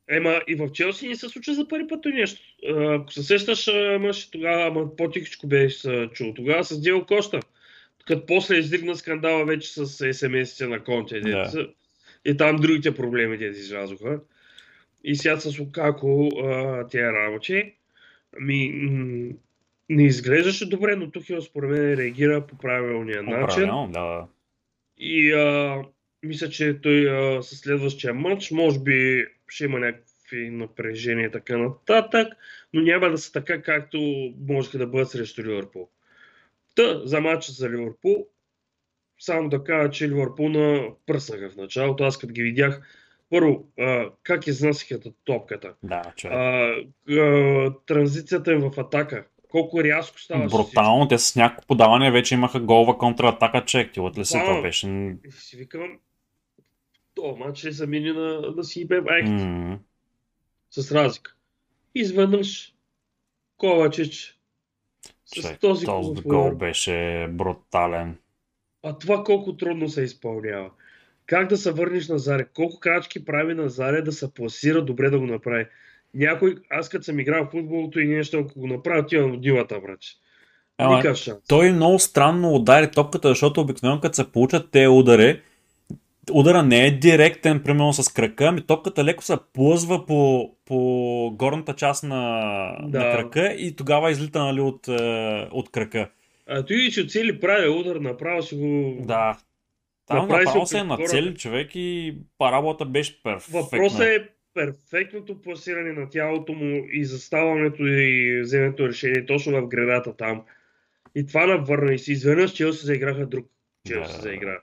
Ема и в Челси ни се случва за първи път нещо. Ако се сещаш, мъж тогава, ама по-тихичко беше чул. Тогава с Дио Коста. Като после издигна скандала вече с SMS-ите на Конте. Да. И там другите проблеми те излязоха. И сега с Лукако а, тия работи. Ми, м- не изглеждаше добре, но Тухил според мен реагира по правилния начин. Правилно, да. И а, мисля, че той а, със следващия матч, може би ще има някакви напрежения така нататък, но няма да са така, както можеха да бъдат срещу Ливърпул. Та, за матча за Ливърпул, само да кажа, че Ливърпул на пръснаха в началото. Аз като ги видях, първо, а, как изнасяха топката. Да, човек. А, а, транзицията им в атака. Колко рязко всичко. Брутално, те с някакво подаване вече имаха голова контратака чек. Ти от ли си това беше? И си викам, то матч ще замени на, на бе майката. м, с разлика. Изведнъж Ковачич с Човек, този този гол беше брутален. А това колко трудно се изпълнява. Как да се върнеш на Заре? Колко крачки прави на Заре да се пласира добре да го направи? Някой, аз като съм играл в футболото и нещо, ако го направя, отивам в дивата, брат. Ама, той много странно удари топката, защото обикновено като се получат те удари, удара не е директен, примерно с крака, ами топката леко се плъзва по, по горната част на, Да. на крака и тогава излита нали, от, е, от крака. А той че цели прави удар, направо си го... Да. Там Направи направо се е на цели човек и параболата беше перфектна. Въпросът е перфектното пласиране на тялото му и заставането и вземането решение точно в гредата там. И това навърна и си изведнъж Челси заиграха друг Челси Да. заигра.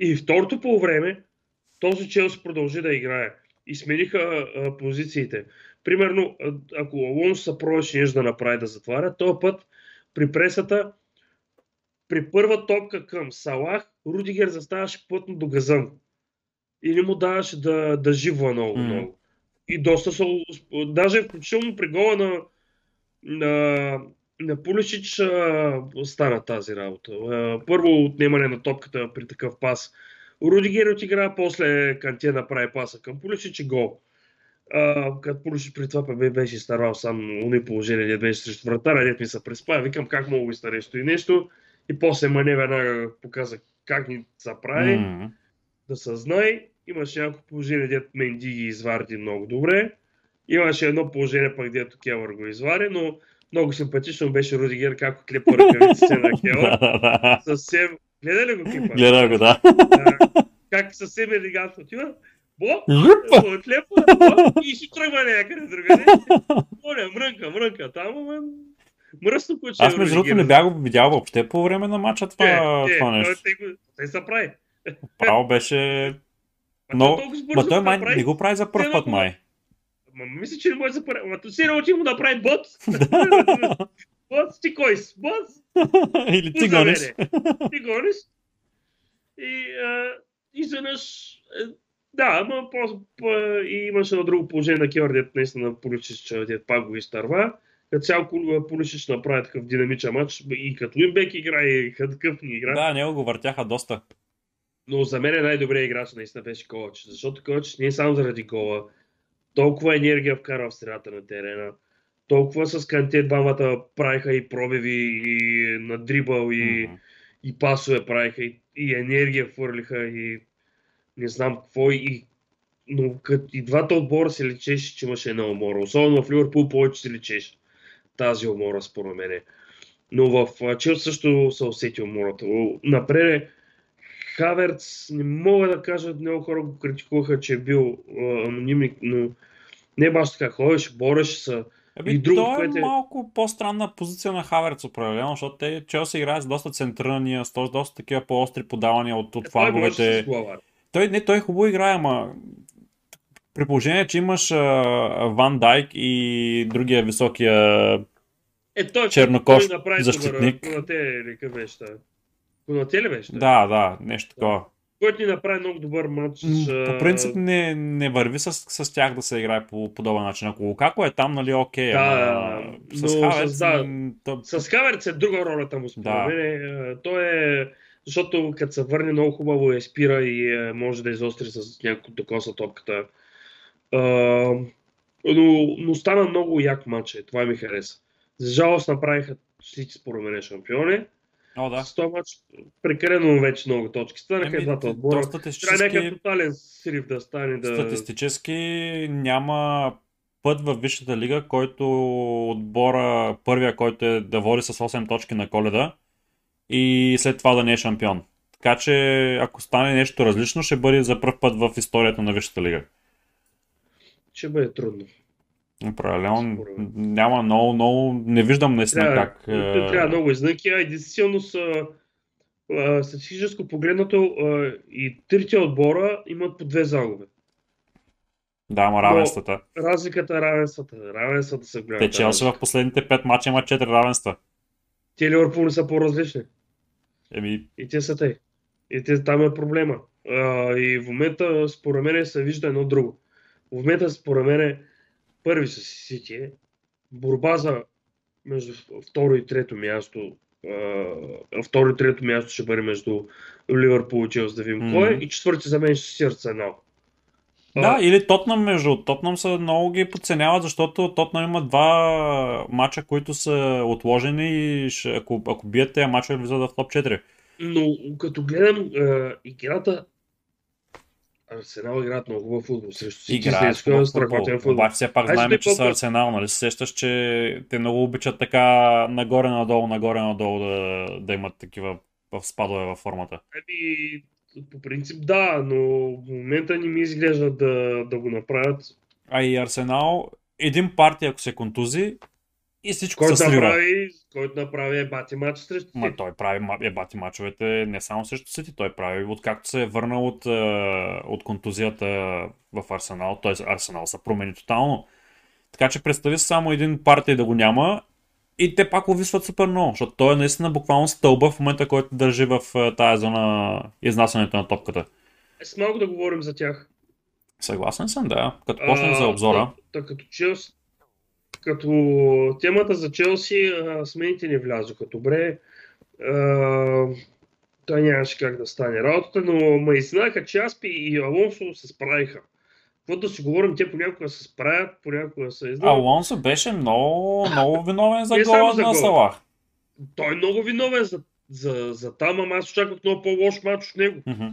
И второто по време този Челси продължи да играе и смениха а, позициите. Примерно, ако Алонсо се пробваше нещо да направи да затваря, този път при пресата при първа топка към Салах, Рудигер заставаше плътно до газъм. И не му даваше да, да живва много, М. много. И доста са, даже включително при гола на, на, на Пулишич а, стана тази работа. А, първо отнемане на топката при такъв пас. Рудигер отигра, после Канте направи паса към Пулишич и гол. Като Пулишич при това бе- беше изтървал сам уни положение, дет беше срещу вратаря, дет ми се преспа. Викам как мога да изтареш и нещо. И после Мане веднага показа как ни се прави М. да се знае. Имаше няколко положение, дето Менди ги извади много добре. Имаше едно положение пък, дето Келър го извади, но много симпатично беше Рудигер, как клепа ръкавиците на <laughs> да. Съвсем... Гледа ли го клипа? Гледа го, да. Как съвсем елегантно отива. Бо, отлепва, и си тръгва някъде другаде. Оля, мрънка, мрънка. Там, ама... Мръсно куче. Аз между другото не бях го видял въобще по време на матча това, Е, това нещо. Те, го- те се прави. Право беше... Но- Ма той май не го прави за първ път май. Ма, мисля, че не може да се прави. То си научи му да прави бот. <laughs> бот, ти кой си? Бот? <laughs> Или ти гониш. Ти гониш. И а, изведнъж... е, Да, ама по, по, и имаше едно друго положение на Кевър, дето наистина Пуличич, дето пак го изтърва. Като цял Кул- Пуличич направи такъв динамичен матч и като Уинбек игра, и като къв ни игра. Да, него го въртяха доста. Но за мен най-добрият играч наистина беше Ковач. Защото Ковач не е само заради гола. Толкова енергия вкара в средата на терена. Толкова с Канте двамата правиха и пробиви, и на дрибъл, и, Мгм. и пасове правиха, и, и енергия хвърлиха, и не знам какво. И, но като и двата отбора се лечеше, че имаше една умора. Особено в Ливърпул повече се лечеше тази умора, според мен. Но в а, Челси също се усети умората. Напред Хаверц, не мога да кажа, много хора го критикуваха, че е бил а, анонимник, но не баш така ходеше, бореше се. Еми, И друго, то е което е- малко по-странна позиция на Хаверц определено, защото те Челси играят с доста центрирания, с доста, доста такива по-остри подавания от, от Е, той глава. Той, не, той хубаво играе, ама при положение, че имаш а, Ван Дайк и другия високия Е, той Чернокож той направи защитник. Добър, Конате или беше? Конате ли беше? Да, да, нещо такова. Който ни направи много добър матч. По принцип не, не върви с, с тях да се играе по подобен начин. Ако Лукако е там, нали, окей, Да, ама с Хаверц, да. то, С Хаверц е друга ролята му, според Да. мен. Е, Той е... Защото като се върне много хубаво е спира и е, може да изостри с някакво докоса топката. А, но, но стана много як матч, това ми хареса. За жалост направиха всички според мен шампиони. О, да. С този матч прекалено вече много точки. Станаха Еми, двата то отбора. Трябва статистически, някакъв тотален срив да стане да... статистически няма път в Висшата лига, който отбора, първия, който е да води с 8 точки на коледа и след това да не е шампион. Така че ако стане нещо различно, ще бъде за първ път в историята на Висшата лига. Ще бъде трудно. Определено няма много, много, не виждам наистина Трябва, как. трябва, е, трябва много изнаки, а действително са статистическо погледнато и трите отбора имат по две загуби. Да, ама равенствата. Разликата е равенствата. Равенствата са голяма. Те Челси в последните 5 мача имат 4 равенства. Те Ливърпул не са по-различни. Еми, И те са те. И те, там е проблема. А, и в момента, според мен, се вижда едно друго. В момента, според мен, първи си Сити. Борба за между второ и трето място. А, второ и трето място ще бъде между Ливърпул и Челси, да видим Мгм. кой е. И четвърти за мен ще си Арсенал. А, Да, или Тотнам между Тотнам са много ги подценяват, защото Тотнам има два мача, които са отложени и ще, ако, ако бият тези мачове, влизат в топ 4. Но като гледам а, играта, Арсенал играят много хубав футбол. Срещу Сити Играят хубав страхотен футбол. футбол. Обаче все пак знаем, че са Арсенал, нали? се Сещаш, че те много обичат така нагоре-надолу, нагоре-надолу да, да имат такива в спадове във формата. Ами, по принцип да, но в момента не ми изглежда да, да го направят. А и Арсенал, един партия, ако се контузи, и всичко Който се срива. направи, който направи е бати матч срещу Ма той прави ебати мачовете не само срещу Сити, той прави откакто се е върнал от, е, от контузията в Арсенал, т.е. Арсенал се промени тотално. Така че представи само един партий да го няма и те пак увисват супер много, защото той е наистина буквално стълба в момента, който държи в е, тая зона изнасянето на топката. Е, с малко да говорим за тях. Съгласен съм, да. Като почнем за обзора. Та, като Челси, като темата за Челси, смените не влязоха добре. А, той нямаше как да стане работата, но ме изнаха, че Аспи и Алонсо се справиха. Какво да си говорим, те понякога се справят, понякога се изнават. Алонсо беше много, много виновен за гола на. Салах. Той е много виновен за, за, за там, ама аз очаквах много по-лош матч от него. Мгм.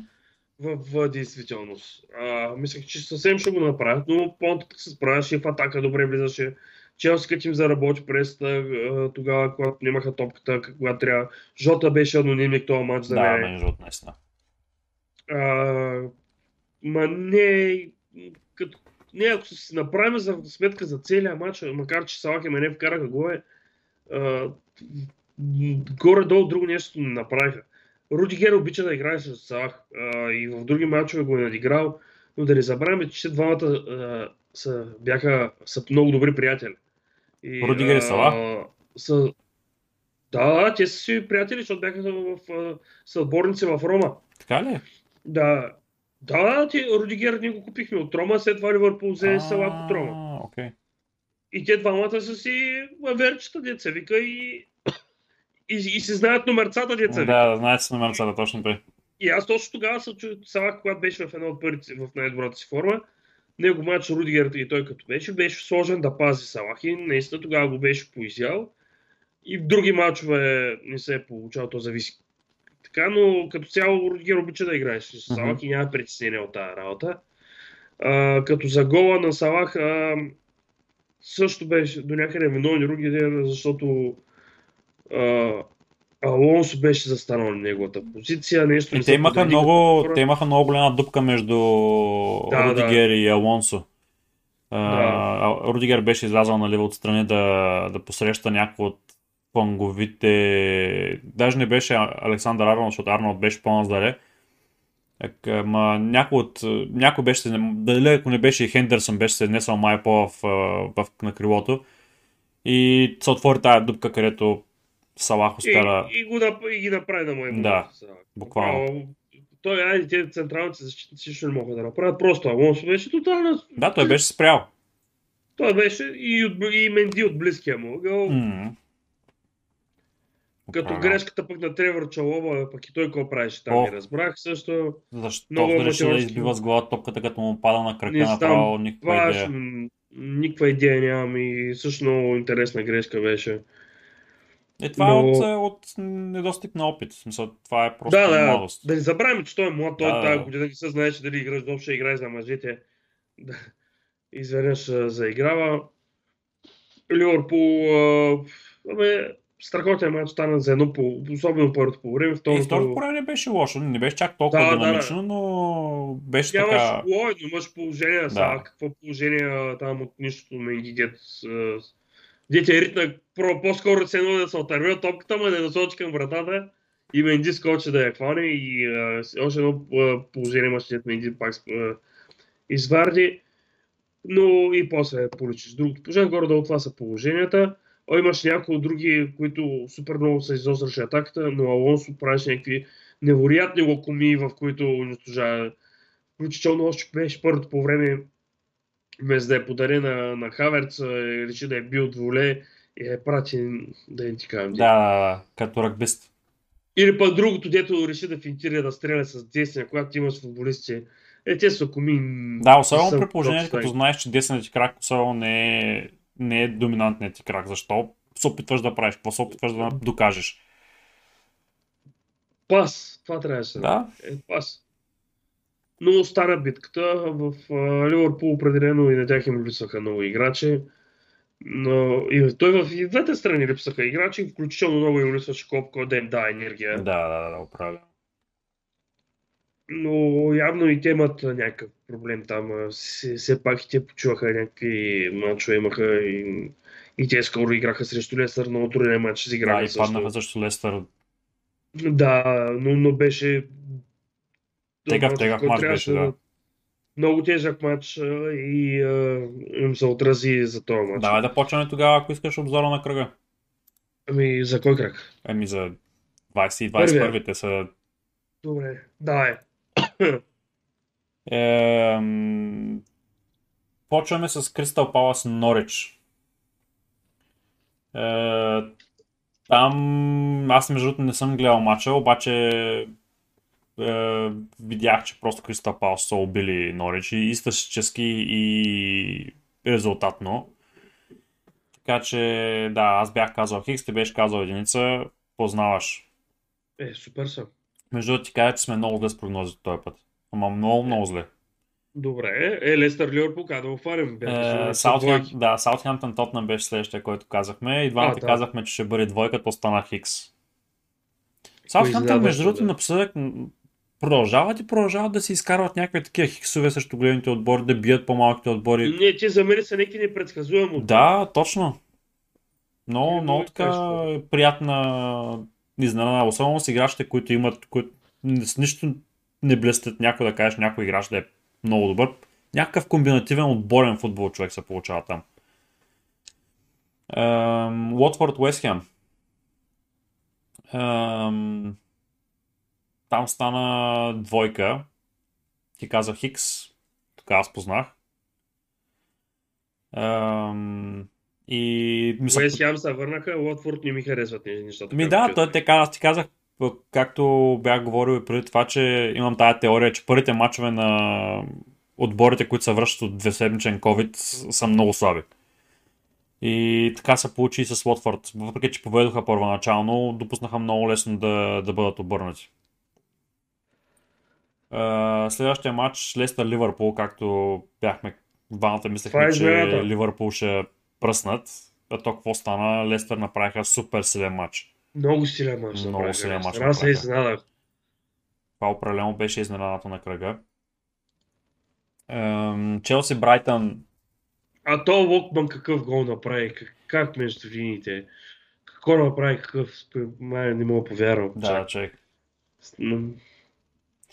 в, в действителност. А, мислех, че съвсем ще го направят, но по-нататък се справяше и в атака добре влизаше. Челси като им заработи преста тогава, когато нямаха топката, когато трябва. Жота беше анонимник този матч за Да, мен. между другото, наистина. А, ма не, като, не, ако си направим за сметка за целия матч, макар че Салах и мене вкараха м, горе-долу друго нещо не направиха. Рудигер обича да играе с Салах а, и в други матчове го е надиграл, но да не забравяме, че двамата а, са, бяха, са много добри приятели. И, Рудигер и а, Салах? Са, да, те са си приятели, защото бяха в, в, съотборници в Рома. Така ли? Да. Да, ти, Рудигер ние го купихме от Рома, след това Ливърпул взе Салах от Рома. Окей. И те двамата са си верчета, деца вика и, и, и си знаят номерцата, деца. Да, знаете си номерцата, точно тъй. И аз точно тогава съм чул Салах, когато беше в една от първите, в най-добрата си форма. Него матч Рудигер и той като беше, беше сложен да пази Салах и наистина тогава го беше поизял. И в други матчове не се е получал, то зависи. Така, но като цяло Рудигер обича да играе с Салах и няма притеснение от тази работа. А, като за гола на Салах а, също беше до някъде виновен Рудигер, защото а, Алонсо беше застанал на неговата позиция. Нещо И не те имаха, много, те имаха много голяма дупка между Да, Рудигер и Алонсо. Да. Рудигер беше излязал нали, отстрани да, да посреща някой от фанговите. Даже не беше Александър Арнолд, защото Арнолд беше по-наздаре. Ма някой от... Някой беше... Дали ако не беше и Хендерсон, беше се днесъл май по в, в, на крилото. И се отвори тази дупка, където Салах успя И, и, го, и ги направи да му е Да, буквално. Той, айде, тези централните защитници също не могат да направят. Просто Алонсо беше тотално... Да, той беше спрял. Той беше и, от, и Менди от близкия му ъгъл. Mm-hmm. Като Правильно. грешката пък на Тревор Чалова, пък и той какво правеше там, не разбрах също. Защо много реши да избива с глава топката, като му пада на крака направо, никаква идея. Никаква идея нямам и също много интересна грешка беше. Е, това Но... е от, от недостиг на опит. В смисъл, това е просто да, да, младост. Да не забравяме, че той е млад. Той да, тази година не се знае, че дали играш добре, ще играе за мъжете. Да. Изведнъж заиграва. Ливърпул, абе, страхотен матч стана за едно, по, особено първото по време. Второто... И второто по време не беше лошо, не беше чак толкова да, динамично, да, да. но беше Нямаш така... Нямаш имаш положение, да. сега, какво положение там от нищото на Е ритна по-скоро се да се отърви от топката, ма да насочи към вратата и Менди скочи да я хване и а, още едно положение имаше след Менди пак а, изварди. Но и после получиш другото положение. Горе долу това са положенията. О, имаш някои други, които супер много са изостряше атаката, но Алонсо правеше някакви невероятни локоми, в които унищожава. Включително още беше първото по време вместо да е подари на, на Хаверц, реши да е бил дволе и е прати да не ти кажам. Да, като ръгбист. Или пък другото, дето реши да финтира да стреля с десния, когато имаш футболисти. Е, те са коми. Да, особено при положение, като знаеш, че десният ти крак особено не е, не е доминантният ти крак. Защо се опитваш да правиш? Какво се опитваш да докажеш? Пас. Това трябваше да. Е, пас но стара битката. В Ливърпул определено и на тях им липсваха много играчи. Но и той в и двете страни липсваха играчи, включително много им липсваше Копко да им да енергия. Да, да, да, оправя. Но явно и те имат някакъв проблем там. Все, пак и те почуваха някакви мачове, имаха и, и те скоро играха срещу Лестър, много труден матч си играха. Да, и паднаха също Лестър. Да, но, но беше Тегав, тегав мач беше, да. Много тежък матч и а, им се отрази за този матч. Давай да почваме тогава, ако искаш обзора на кръга. Ами, за кой кръг? Ами, за 20 и 21-те са... Добре, давай. е, почваме с Кристал Палас Норич. Е, там аз между другото не съм гледал матча, обаче е, видях, че просто Кристал Палас са убили Норич и статистически и резултатно. Така че, да, аз бях казал Хикс, ти беше казал единица, познаваш. Е, супер са. Между другото ти кажа, че сме много зле с прогнози този път. Ама много, много зле. Добре, е, Лестър Ливърпул, как да го фарим? Е, Саутхем, да, Саутхемптън Тотнам беше следващия, който казахме. И двамата да. казахме, че ще бъде двойка, то стана Хикс. Саутхемптън, между другото, напоследък продължават и продължават да се изкарват някакви такива хиксове срещу големите отбори, да бият по-малките отбори. Не, че за мен са някакви непредсказуемо. Да, точно. Много, е, много така е приятна изненада. Особено с играчите, които имат, които с нищо не блестят някой да кажеш някой играч да е много добър. Някакъв комбинативен отборен футбол човек се получава там. Уотфорд Уестхем там стана двойка. Ти каза Хикс. Така аз познах. Ам... И мисля... Уест Хям се върнаха, Уотфорд не ми харесват нещата. Ми да, той те аз ти казах, както бях говорил и преди това, че имам тази теория, че първите мачове на отборите, които се връщат от двеседмичен COVID, са много слаби. И така се получи и с Уотфорд. Въпреки, че поведоха първоначално, допуснаха много лесно да, да бъдат обърнати следващия матч Лестър Ливърпул, както бяхме двамата мислехме, е че Ливърпул ще пръснат. А то какво стана? Лестър направиха супер силен матч. Много силен матч. Много силен матч. Аз се изненадах. Това определено беше изненадата на кръга. Челси Брайтън А то Локман какъв гол направи? Как, как между линиите? Какво направи какъв? Май не мога повярвам. Да, човек.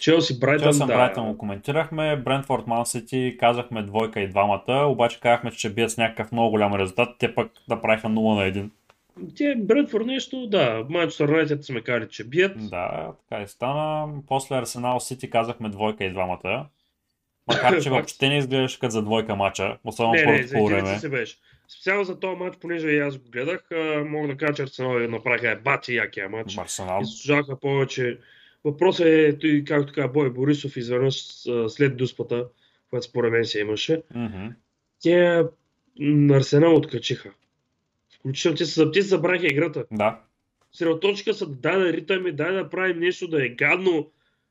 Челси Брайтън, Челси да. Брайтън го коментирахме, Брентфорд Ман Сити казахме двойка и двамата, обаче казахме, че бият с някакъв много голям резултат, те пък направиха 0 на 1. Те Брентфорд нещо, да. Манчестър Юнайтед сме казали, че бият. Да, така и стана. После Арсенал Сити казахме двойка и двамата. Макар, че въобще не изглеждаше като за двойка мача, особено Не, не, първото по време. се беше. Специално за този матч, понеже и аз го гледах, мога да кажа, че Арсенал направиха бати якия матч. Арсенал. И повече. Въпросът е, той, както така, Бой Борисов изведнъж след дуспата, която според мен се имаше, Мгм. те м, Арсенал откачиха. Включително те, се- те забраха играта. Да. Средоточка са да дай да ритаме, дай да правим нещо да е гадно.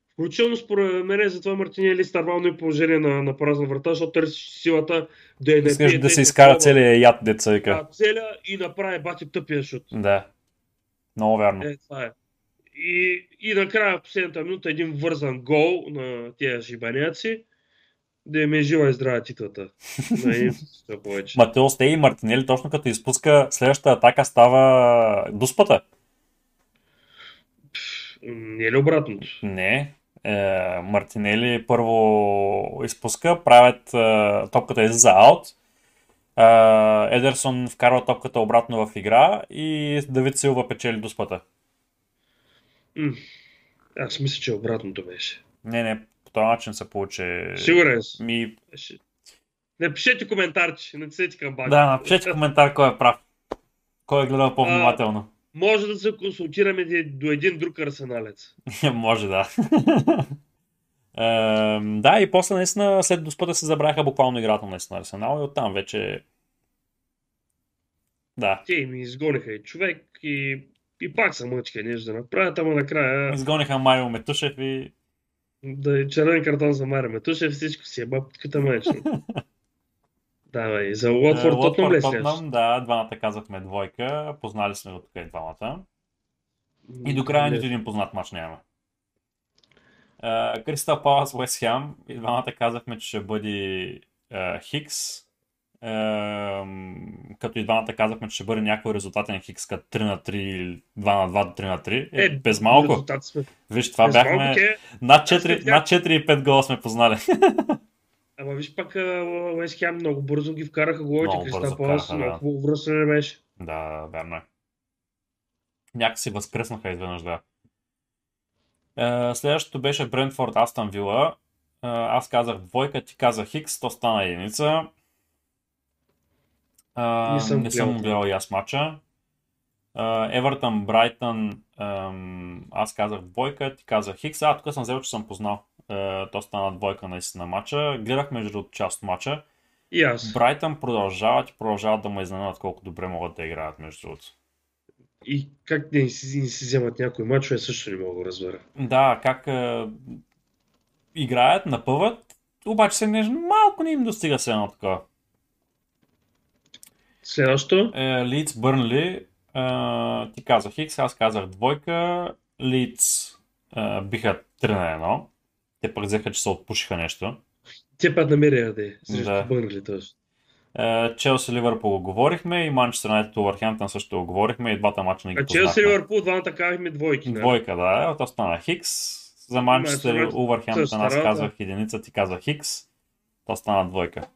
Включително според мен затова Мартинели старвално и положение на, на празна врата, защото търси силата да е Искаш да се изкара целият яд, деца вика. целя и направи бати тъпия шут. Да. Много вярно. Е, това е. И, и накрая, в последната минута, един вързан гол на тези шибаняци, да им е жива и здрава титлата. <laughs> Матео Стей и Мартинели точно като изпуска следващата атака става дуспата. Не е ли обратното? Не. Е, Мартинели първо изпуска, правят е, топката излиза аут. Е, Едерсон вкарва топката обратно в игра и Давид Силва печели дуспата. Аз мисля, че обратното беше. Не, не, по този начин се получи. Сигурен съм. Ми, Напишете коментарче, напишете към бака. да, напишете коментар кой е прав. Кой е гледал по-внимателно. Може да се консултираме до един друг арсеналец. <laughs> Може да. <laughs> Ем, да, и после наистина след доспата се забравяха буквално играта наистина Арсенал и оттам вече... Да. Те ми изгониха и човек и, и пак са мъчка нещо да направят, ама накрая Изгониха Марио Метушев и... да е червен картон за Маре Метушев, всичко си е бабката майчина. да, и за Уотфорд Е, Тотнам ли е Тотнам, да, двамата казахме двойка, познали сме го тук и двамата. И до края нито един познат мач няма. Кристал Палас Уест Хем и двамата казахме, че ще бъде е, Хикс. Като и двамата казахме, че ще бъде някой резултатен Хикс, като 3 на 3 или 2 на 2 до 3 на 3. Е, без малко. сме. Виж, това Без бяхме малко, над след 4, тях- над 4 и 5 гола сме познали. <laughs> Ама виж пак Уест Хем много бързо ги вкараха головете, Много Кристал бързо Палас, вкараха, да. много хубаво беше. Да, верно е. Някакси възкръснаха изведнъж, да. Е, следващото беше Брентфорд Астан Вила. Е, аз казах двойка, ти казах Хикс, то стана единица. Е, Не съм не съм гледал. и аз мача. Евертън, Брайтън, аз казах двойка, ти казах Хикс. А, тук съм взел, че съм познал. То стана двойка наистина мача. Гледах между другото част от мача. И аз. Брайтън продължават и продължават да ме изненадат колко добре могат да играят между другото. И как не си, не си вземат някои мачове, също не мога да разбера. Да, как е, играят, напъват, обаче се не, малко не им достига се едно такова. Следващото. Е, Лидс, Бърнли, е, ти казах Хикс, аз казах двойка, Лидс е, биха 3 на 1. Те пък взеха, че се отпушиха нещо. Те път намеряха да е. Срещу Да. Бърнли точно. Челси, Ливърпул го говорихме и Манчестър Юнайтед, Увърхемптън също го говорихме и двата мача не ги А Челси. Ливърпул, двамата казахме двойки. нали? Двойка, да. То стана Хикс. За Манчестър същата аз казах единица, ти казах Хикс. То стана двойка.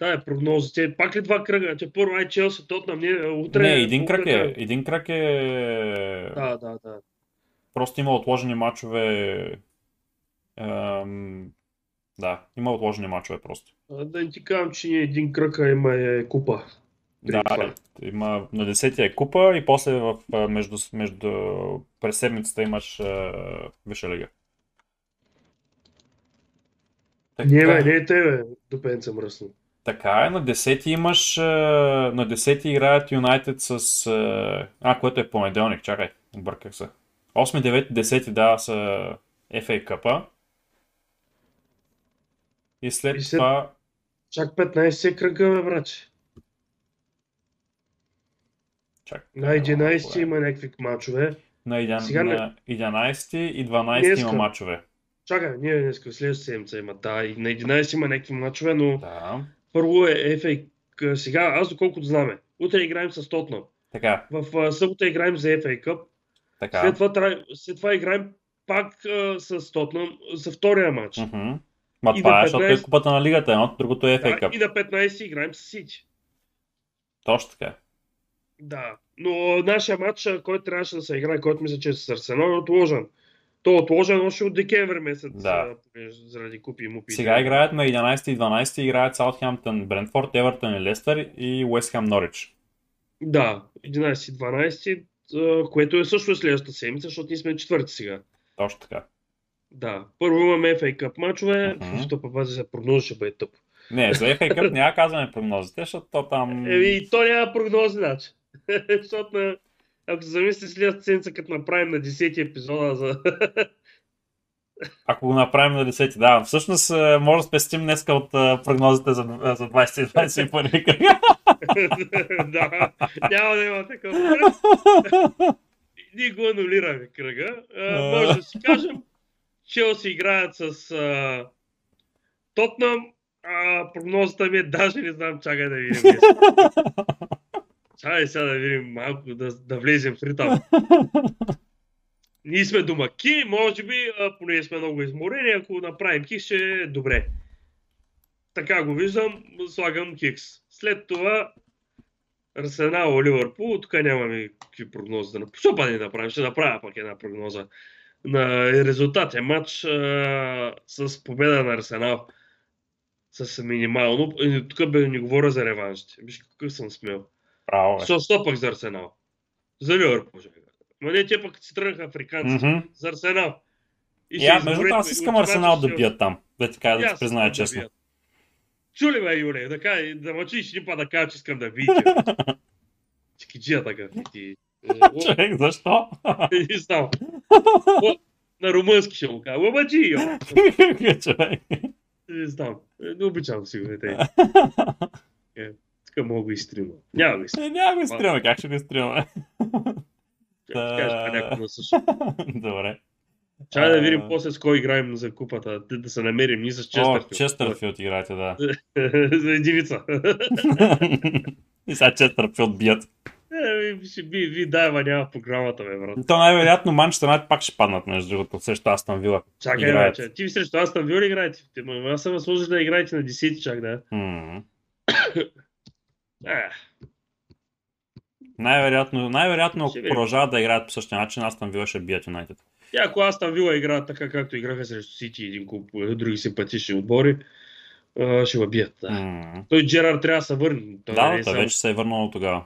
Да, е прогнозите. Пак ли два кръга? Че първо е Челси, Тотнам, не, утре... Не, един кръг е. Един кръг е... Да, да, да. Просто има отложени мачове. Ем... Да, има отложени мачове просто. А, Да не ти казвам, че един кръг има е купа. Да, това. има на 10 е купа и после в, между, между през седмицата имаш а, Висша лига. Така, Не, бе, не е тебе, допенца мръсно. Така е, на 10 имаш, а, на 10 играят Юнайтед с... А, а, което е понеделник, чакай, обърках се. 8, 9, 10 да са FA къпа. И след, И след- това... Чак 15 кръга, бе, браче. Чак, На 11 малко, бе. има някакви мачове. На, 11, Сега на 11 и 12 Днеска. има мачове. Чакай, ние днес следващата седмица има. Да, и на 11 има някакви мачове, но Да. Първо е FA. к- Сега, аз доколкото знаме, утре играем с Тотнам. Така, В събота играем за FA Cup. така. След това, след това играем пак а, с Тотнам за втория матч. Мгм. Ма това е, защото е 15 купата на лигата, едното, другото е FA Да, Cup. и на 15 играем с Сити. Точно така. Да, но нашия матч, който трябваше да се играе, който мисля, че е с Арсенал, е отложен. То е отложен още от декември месец, Да. заради купи и мупи. Сега играят на 11 и 12 играят Саутхемптън, Брентфорд, Евертън и Лестър и Уест Хем Норич. Да, 11-12, а, което е също следващата седмица, защото ние сме четвърти сега. Точно така. Да, първо имаме FA Cup мачове, uh-huh. в пази се прогноза ще бъде тъп. Не, за FA Cup няма казваме прогнозите, защото то там... Еми, то няма прогнози, значи. <laughs> защото на... ако се замисли след седмица, като направим на 10 епизода за... Ако го направим на 10, да. Всъщност е, може да спестим днеска от е, прогнозите за, за 20 и 21 кръг. <laughs> да, няма да има такъв. Ние го анулираме кръга. Може да си кажем, Челси играят с а, Тотнам, а прогнозата ми е даже не знам, чакай да видим. <laughs> Чакай сега да видим малко, да, да влезем в ритъм. Ние сме домаки, може би, а, понеже сме много изморени, ако направим хикс, ще е добре. Така го виждам, слагам хикс. След това Арсенал, Ливърпул, тук нямаме какви прогнози да направим. Що па не направим? Ще направя пак една прогноза. На резултатен матч а, с победа на Арсенал. С минимално. И Тук бе не говоря за реваншите. Виж какъв съм смел. Право, бе. Що, що пък за Арсенал? За Ливърпул. Ма не, те пък си тръгнаха африканци. Мгм. За Арсенал. И ще между другото, аз искам Арсенал да бият там. Да ти кажа, да ти призная да честно. бият. Чули ме, Юле, да, кажа, да мъчиш един път да кажа, че искам да видя. <laughs> Чикиджия така. Ти. Е, <laughs> Човек, защо? <laughs> Не знам. На румънски ще му кажа. Лъбаджи, йо. Човек. Не знам. Е, Не обичам си го Тук мога го изтрима. Няма го изтрима. Е, Няма го изтриваме, как ще го изтриваме? Ще кажеш това някой на също. <laughs> Добре. Чай да видим после с кой играем за купата. Да, да се намерим. Ние с О, Честърфилд. Честърфилд играете, да. <laughs> за единица. <laughs> И сега Честърфилд бият. Е, ще би, ви дай, ма няма програмата, бе, брат. То най-вероятно Манчестър Юнайтед пак ще паднат, между другото, срещу Астон Вила. Чакай, бе, че. Ти срещу аз там вил ли играете? Аз съм възможно да играете на 10 чак, да. <coughs> Най-вероятно, най-вероятно ако продължават да играят по същия начин, Астон Вила ще бият Юнайтед. и ако аз там вила играят така, както играха срещу Сити и един куп е, други симпатични отбори, ще ме бият. Да. М. Той Джерар трябва да се върне. Той Да, е той вече се е върнал тогава.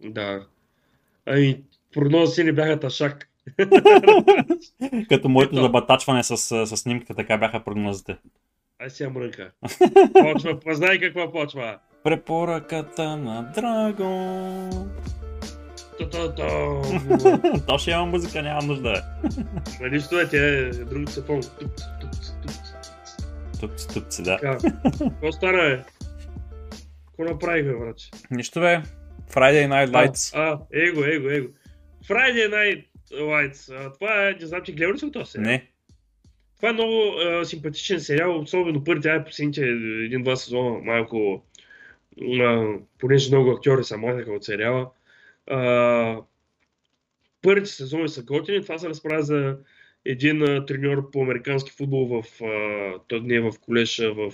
Да. Ами, прогнозите си не бяха ташак. <laughs> Като моето Ето. забатачване с, с снимката, така бяха прогнозите. Ай сега мрънка. Почва, <laughs> познай какво почва. Препоръката на Драго. То <laughs> ще има музика, няма нужда. Ма нищо е, те другото се помня. Тупци, тупци, да. Какво стана, бе? Какво направихме, братче? Нищо бе. Friday Night Lights. А, его, его, его. Friday Night Lights. Това е, не знам, че гледал ли си го този сериал? Не. Това е много симпатичен сериал, особено първите, ай последните един-два сезона, малко, понеже много актьори са махнаха от сериала. А, първите сезони са готини, това се разправя за един а, треньор по американски футбол в, а, той не е в колеж, а в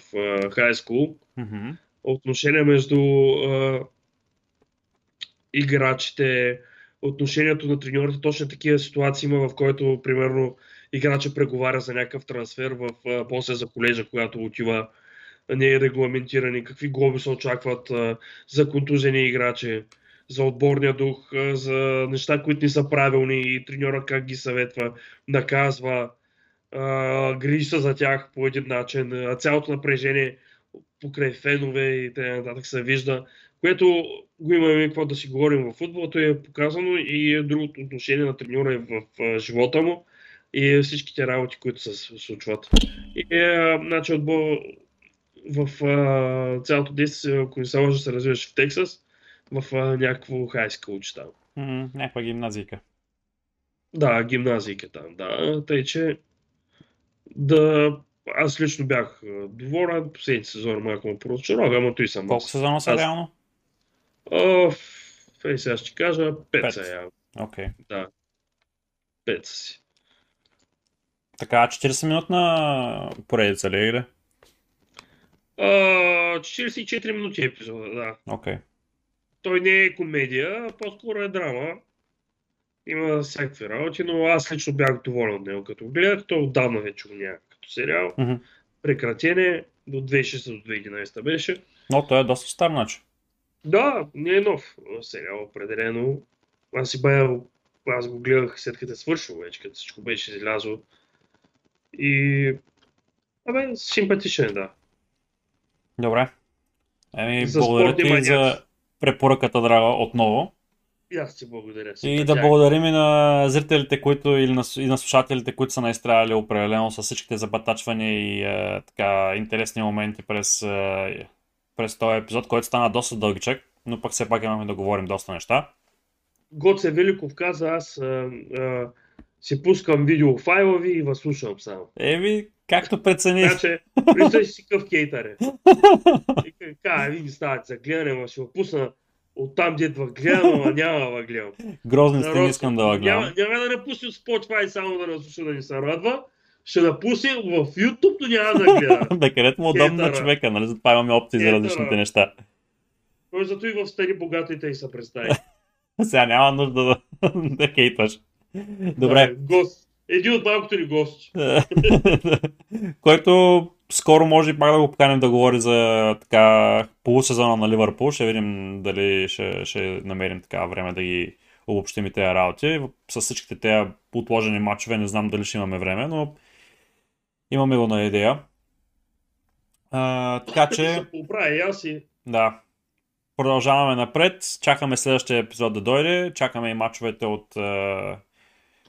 хай скул. Мгм. Отношения между а, играчите, отношението на треньорите, точно такива ситуации има, в който, примерно, играча преговаря за някакъв трансфер в, а, после за колежа, когато отива не е регламентирани, какви глоби се очакват за контузени играчи, за отборния дух, за неща, които не са правилни и треньора как ги съветва, наказва, грижи се за тях по един начин, цялото напрежение покрай фенове и т.н. се вижда, което го имаме какво да си говорим в футболото е показано и другото отношение на треньора е в, живота му и всичките работи, които се случват. И значи отбор в а, цялото действие, ако не се лъжа, се развиваш в Тексас, в а, някакво там. М, Някаква гимназийка. Да, гимназийка там, да. Тъй, че да аз лично бях доволен. Последните сезони малко му прочерога, ама той съм Колко сезона са Аз- реално? О, фей, сега ще кажа, пет, Пет. са явно. Окей. Да. Пет са си. Така, 40 минутна поредица ли е или? А, 44 минути епизода, да. Окей. Той не е комедия, по-скоро е драма. Има всякакви работи, но аз лично бях доволен от него. Като гледах, то отдавна вече го няма като сериал. Мгм. Прекратен е, до 2006 до 2011 беше. Но той е доста стар, значи. Да, не е нов сериал, определено. Аз си бая, аз го гледах след като е свършил вече, като всичко беше излязло. И... Абе, симпатичен е, да. Добре. Еми, За благодаря ти маняци. за препоръката, Драга, отново. И аз ти благодаря. И Симпатяк. да благодарим и на зрителите, които или на, и на слушателите, които са наизтраяли определено с всичките забатачвания и е, така интересни моменти през, е, през този епизод, който стана доста дългичък, но пък все пак имахме да говорим доста неща. Гоце Великов каза, аз а, а, си пускам видеофайлови и вас слушам само. Еви, както прецени. Така че, представи си какъв кейтър е. И Ка, ви стават за гледане, ма ще го пусна от там, ва гледам, ама няма да ва гледам. Грозни сте, не искам да ла гледам. Няма, няма да напусне Spotify само да наслуша да ни се радва. Ще напусне в YouTube, но няма да гледа. <laughs> Бе, където му е удобно на човека, нали? Затова имаме опции за различните неща. Той зато и в стари богатите и се представи. <laughs> Сега няма нужда да, да хейтваш. <laughs> Добре. Гост. Един от малкото ни гости. <laughs> Който скоро може и пак да го поканим да говори за така полусезона на Ливърпул. Ще видим дали ще, ще намерим така време да ги обобщим и тези работи. С всичките тези отложени матчове не знам дали ще имаме време, но имаме го на идея. А, така че... Аз и Да. Продължаваме напред. Чакаме следващия епизод да дойде. Чакаме и мачовете от...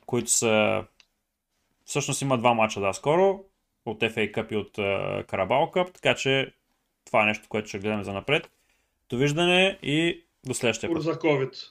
които са... Всъщност има два мача, да, скоро. От FA Cup и от е, Карабал Cup. Така че това е нещо, което ще гледаме за напред. Довиждане и до следващия път. за COVID.